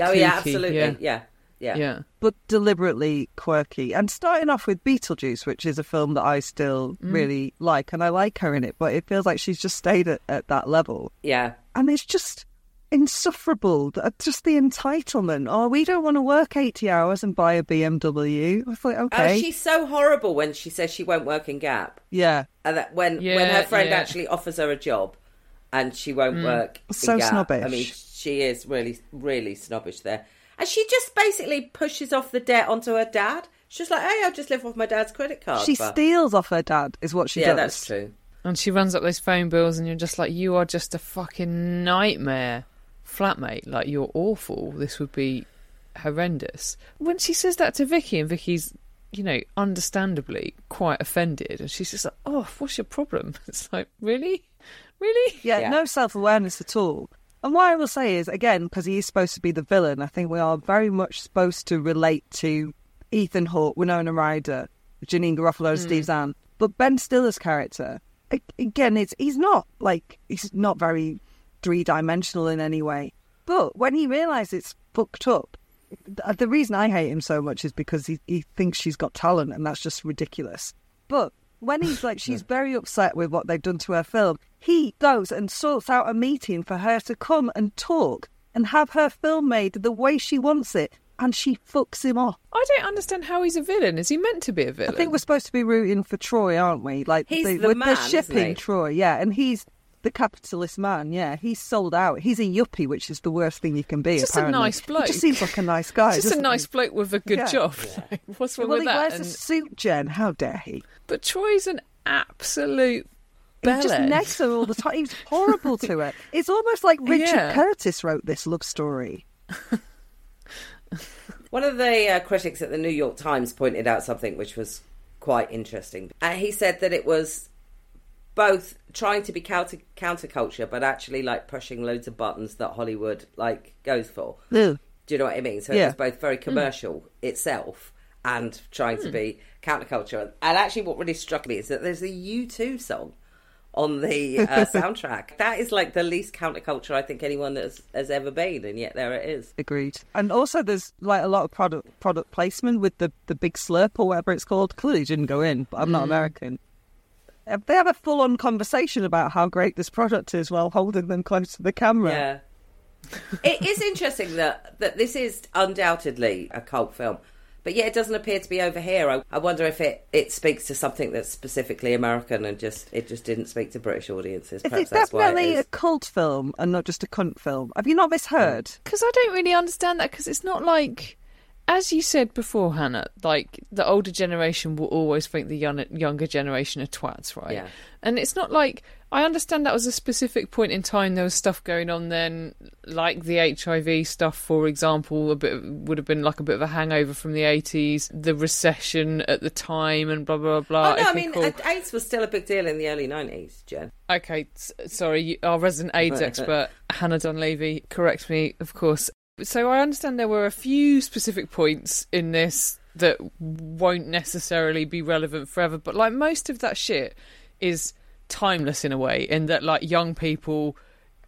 Oh yeah, absolutely. yeah. Yeah, yeah. Yeah. but deliberately quirky. And starting off with Beetlejuice, which is a film that I still Mm. really like, and I like her in it, but it feels like she's just stayed at, at that level. yeah. And it's just insufferable. Just the entitlement. Oh, we don't want to work 80 hours and buy a BMW. I thought, okay. Oh, she's so horrible when she says she won't work in Gap, Yeah. and that when when her friend yeah. actually offers her a job, and she won't work. in So Gap. snobbish. I mean, she is really, really snobbish there, and she just basically pushes off the debt onto her dad. She's like, "Hey, I'll just live off my dad's credit card." She for-" steals off her dad, is what she yeah, does. that's true. And she runs up those phone bills, and you're just like, you are just a fucking nightmare, flatmate. Like, you're awful. This would be horrendous. When she says that to Vicky, and Vicky's, you know, understandably quite offended, and she's just like, oh, what's your problem? It's like, really? Really? Yeah, Yeah. no self awareness at all. And what I will say is, again, because he is supposed to be the villain, I think we are very much supposed to relate to Ethan Hawke, Winona Ryder, Janeane Garofalo, and Steve Zahn. But Ben Stiller's character, again, it's he's not like he's not very three dimensional in any way. But when he realizes it's fucked up, the reason I hate him so much is because he, he thinks she's got talent, and that's just ridiculous. But when he's like, she's very upset with what they've done to her film, he goes and sorts out a meeting for her to come and talk and have her film made the way she wants it, and she fucks him off. I don't understand how he's a villain. Is he meant to be a villain? I think we're supposed to be rooting for Troy, aren't we? Like He's they, the man, they're isn't shipping he? Troy, yeah, and he's the capitalist man. Yeah, he's sold out. He's a yuppie, which is the worst thing you can be. Just a nice bloke. He just seems like a nice guy. Just a nice he? bloke with a good Yeah. job. Like, What's wrong Well, with he that? wears And- a suit, Jen. How dare he? But Troy's an absolute He just bellend. necks her all the time. He's horrible to her. It's almost like Richard Yeah. Curtis wrote this love story. One of the uh, critics at the New York Times pointed out something which was quite interesting. Uh, he said that it was both trying to be counter counterculture, but actually like pushing loads of buttons that Hollywood like goes for. Do you know what I mean? So Yeah. it was both very mm. commercial itself and trying to hmm. be counterculture. And actually, what really struck me is that there's a U2 song on the uh, soundtrack. That is like the least counterculture I think anyone has, has ever been, and yet there it is. Agreed. And also, there's like a lot of product product placement with the the big slurp or whatever it's called. Clearly, didn't go in, but I'm not mm. American. They have a full on conversation about how great this product is while holding them close to the camera. Yeah. it is interesting that that this is undoubtedly a cult film, but yet it doesn't appear to be over here. I, I wonder if it, it speaks to something that's specifically American and just it just didn't speak to British audiences. Is Perhaps it that's why it a cult film and not just a cunt film? Have you not misheard? Hmm. Because I don't really understand that. Because it's not like as you said before, Hannah, like the older generation will always think the young, younger generation are twats, right? Yeah. And it's not like I understand that was a specific point in time. There was stuff going on then, like the HIV stuff, for example. A bit would have been like a bit of a hangover from the eighties, the recession at the time, and blah blah blah. oh no, I mean cool. AIDS was still a big deal in the early nineties, Jen. Okay, sorry, our resident AIDS expert, Hannah Dunleavy, correct me, of course. So I understand there were a few specific points in this that won't necessarily be relevant forever, but like most of that shit is timeless in a way, in that like young people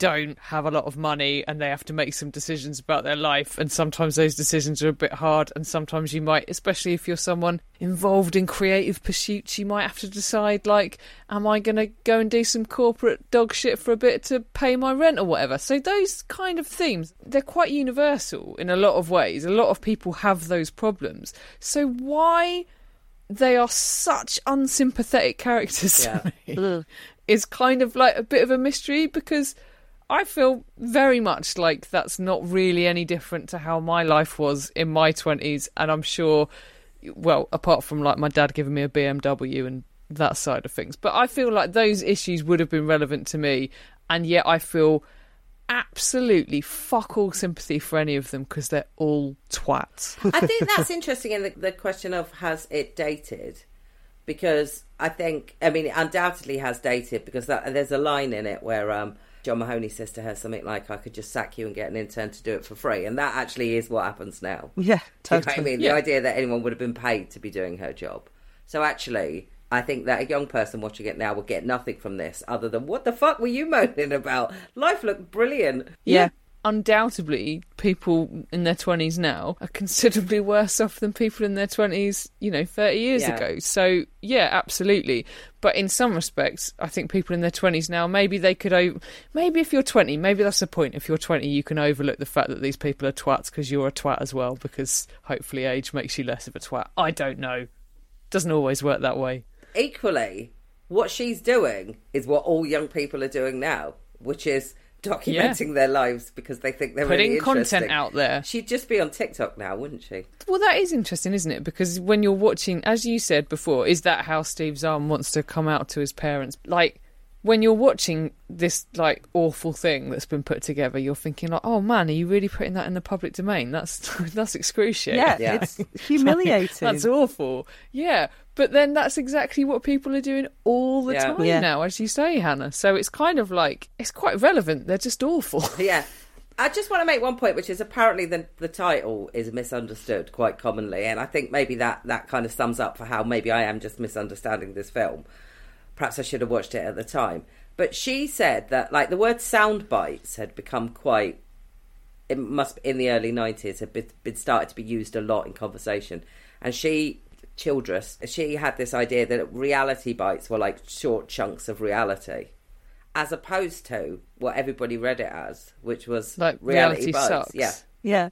don't have a lot of money and they have to make some decisions about their life and sometimes those decisions are a bit hard and sometimes you might especially if you're someone involved in creative pursuits you might have to decide like am I going to go and do some corporate dog shit for a bit to pay my rent or whatever? So those kind of themes they're quite universal in a lot of ways. A lot of people have those problems. So why they are such unsympathetic characters me is kind of like a bit of a mystery because I feel very much like that's not really any different to how my life was in my 20s. And I'm sure, well, apart from like my dad giving me a BMW and that side of things, but I feel like those issues would have been relevant to me. And yet I feel absolutely fuck all sympathy for any of them because they're all twats. I think that's interesting in the, the question of has it dated? Because I think, I mean, it undoubtedly has dated because that, there's a line in it where um, John Mahoney says to her something like, I could just sack you and get an intern to do it for free. And that actually is what happens now. Yeah, totally. you know I mean? Yeah. The idea that anyone would have been paid to be doing her job. So actually, I think that a young person watching it now will get nothing from this other than, what the fuck were you moaning about? Life looked brilliant. Yeah. Undoubtedly, people in their 20s now are considerably worse off than people in their 20s, you know, 30 years Yeah. ago. So, yeah, absolutely. But in some respects, I think people in their 20s now, maybe they could, o- maybe if you're 20, maybe that's the point. If you're 20, you can overlook the fact that these people are twats because you're a twat as well, because hopefully age makes you less of a twat. I don't know. Doesn't always work that way. equally, what she's doing is what all young people are doing now, which is documenting their lives because they think they're Putting really content out there. She'd just be on TikTok now, wouldn't she? Well, that is interesting, isn't it? Because when you're watching, as you said before, is that how Steve Zahn wants to come out to his parents? Like, when you're watching this like awful thing that's been put together, you're thinking like, "Oh man, are you really putting that in the public domain? That's that's excruciating. Yeah, Yeah. it's humiliating. That's awful. Yeah, but then that's exactly what people are doing all the Yeah. time Yeah. now, as you say, Hannah. So it's kind of like it's quite relevant. They're just awful. Yeah. I just want to make one point, which is apparently the the title is misunderstood quite commonly, and I think maybe that that kind of sums up for how maybe I am just misunderstanding this film. Perhaps I should have watched it at the time. But she said that like the word sound bites had become quite it must in the early 90s had been, been started to be used a lot in conversation and she childress she had this idea that reality bites were like short chunks of reality as opposed to what everybody read it as which was Like, reality, reality bites sucks. yeah Yeah.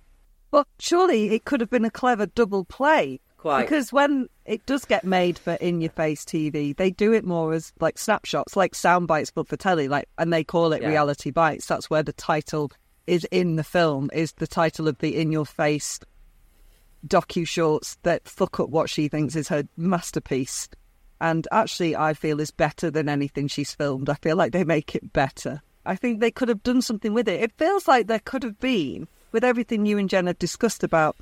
Well, surely it could have been a clever double play. Quite. Because when it does get made for in your face TV, they do it more as like snapshots, like sound bites but for telly, like and they call it Yeah. reality bites. That's where the title is in the film, is the title of the in your face docu shorts that fuck up what she thinks is her masterpiece. And actually I feel is better than anything she's filmed. I feel like they make it better. I think they could have done something with it. It feels like there could have been, with everything you and Jen have discussed about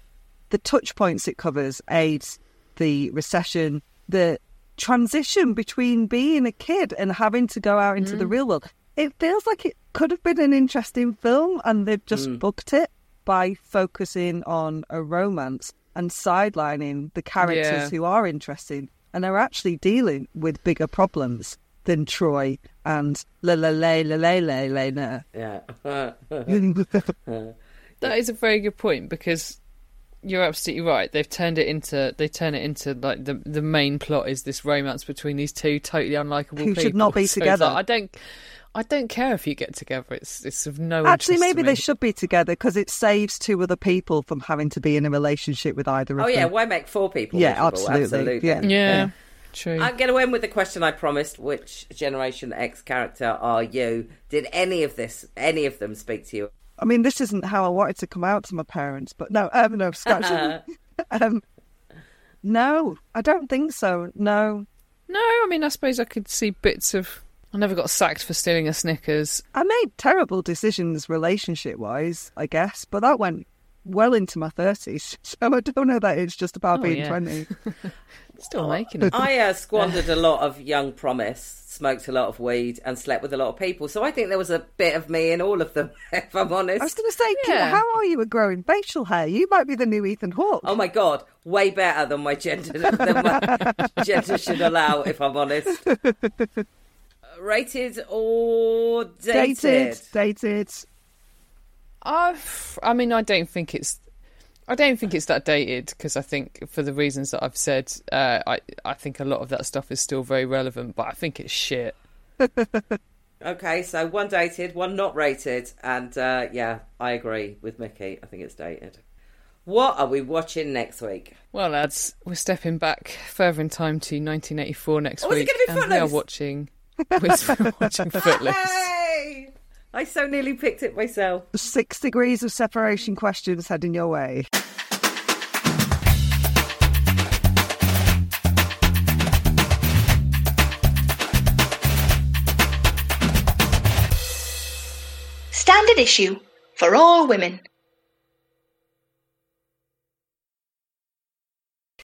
the touch points it covers AIDS, the recession, the transition between being a kid and having to go out into mm. the real world. It feels like it could have been an interesting film, and they've just mm. booked it by focusing on a romance and sidelining the characters yeah. who are interesting and are actually dealing with bigger problems than Troy and la la la la la la la. Yeah. that is a very good point because you're absolutely right. They've turned it into they turn it into like the the main plot is this romance between these two totally unlikable Who people should not be So together. like, I don't I don't care if you get together. It's it's of no Actually, interest to maybe me. they should be together because it saves two other people from having to be in a relationship with either of oh, them. oh them. yeah why make four people Yeah, miserable? absolutely. Yeah. Yeah, true. I'm going to end with the question I promised. Which Generation X character are you? Did any of this, any of them speak to you? I mean, this isn't how I wanted to come out to my parents, but no, um, no, scratch. um, no, I don't think so. No, No, I mean, I suppose I could see bits of. I never got sacked for stealing a Snickers. I made terrible decisions relationship wise, I guess, but that went well into my thirties. So I don't know that it's just about Oh, being yeah. twenty. Still making it. I uh, squandered a lot of young promise, smoked a lot of weed, and slept with a lot of people. So I think there was a bit of me in all of them, if I'm honest. I was going to say, Yeah. how are you at growing facial hair? You might be the new Ethan Hawke. Oh my god, way better than my gender than my gender should allow, if I'm honest. Rated or dated? dated, dated. I've, I mean, I don't think it's. I don't think it's that dated because I think, for the reasons that I've said, uh, I I think a lot of that stuff is still very relevant. But I think it's shit. Okay, so one dated, one not rated, and uh, yeah, I agree with Mickey. I think it's dated. What are we watching next week? Well, lads, we're stepping back further in time to 1984 next Oh, week, and we are watching. We're watching Footloose. Hey! I so nearly picked it myself. Six degrees of separation questions heading your way. Standard issue for all women.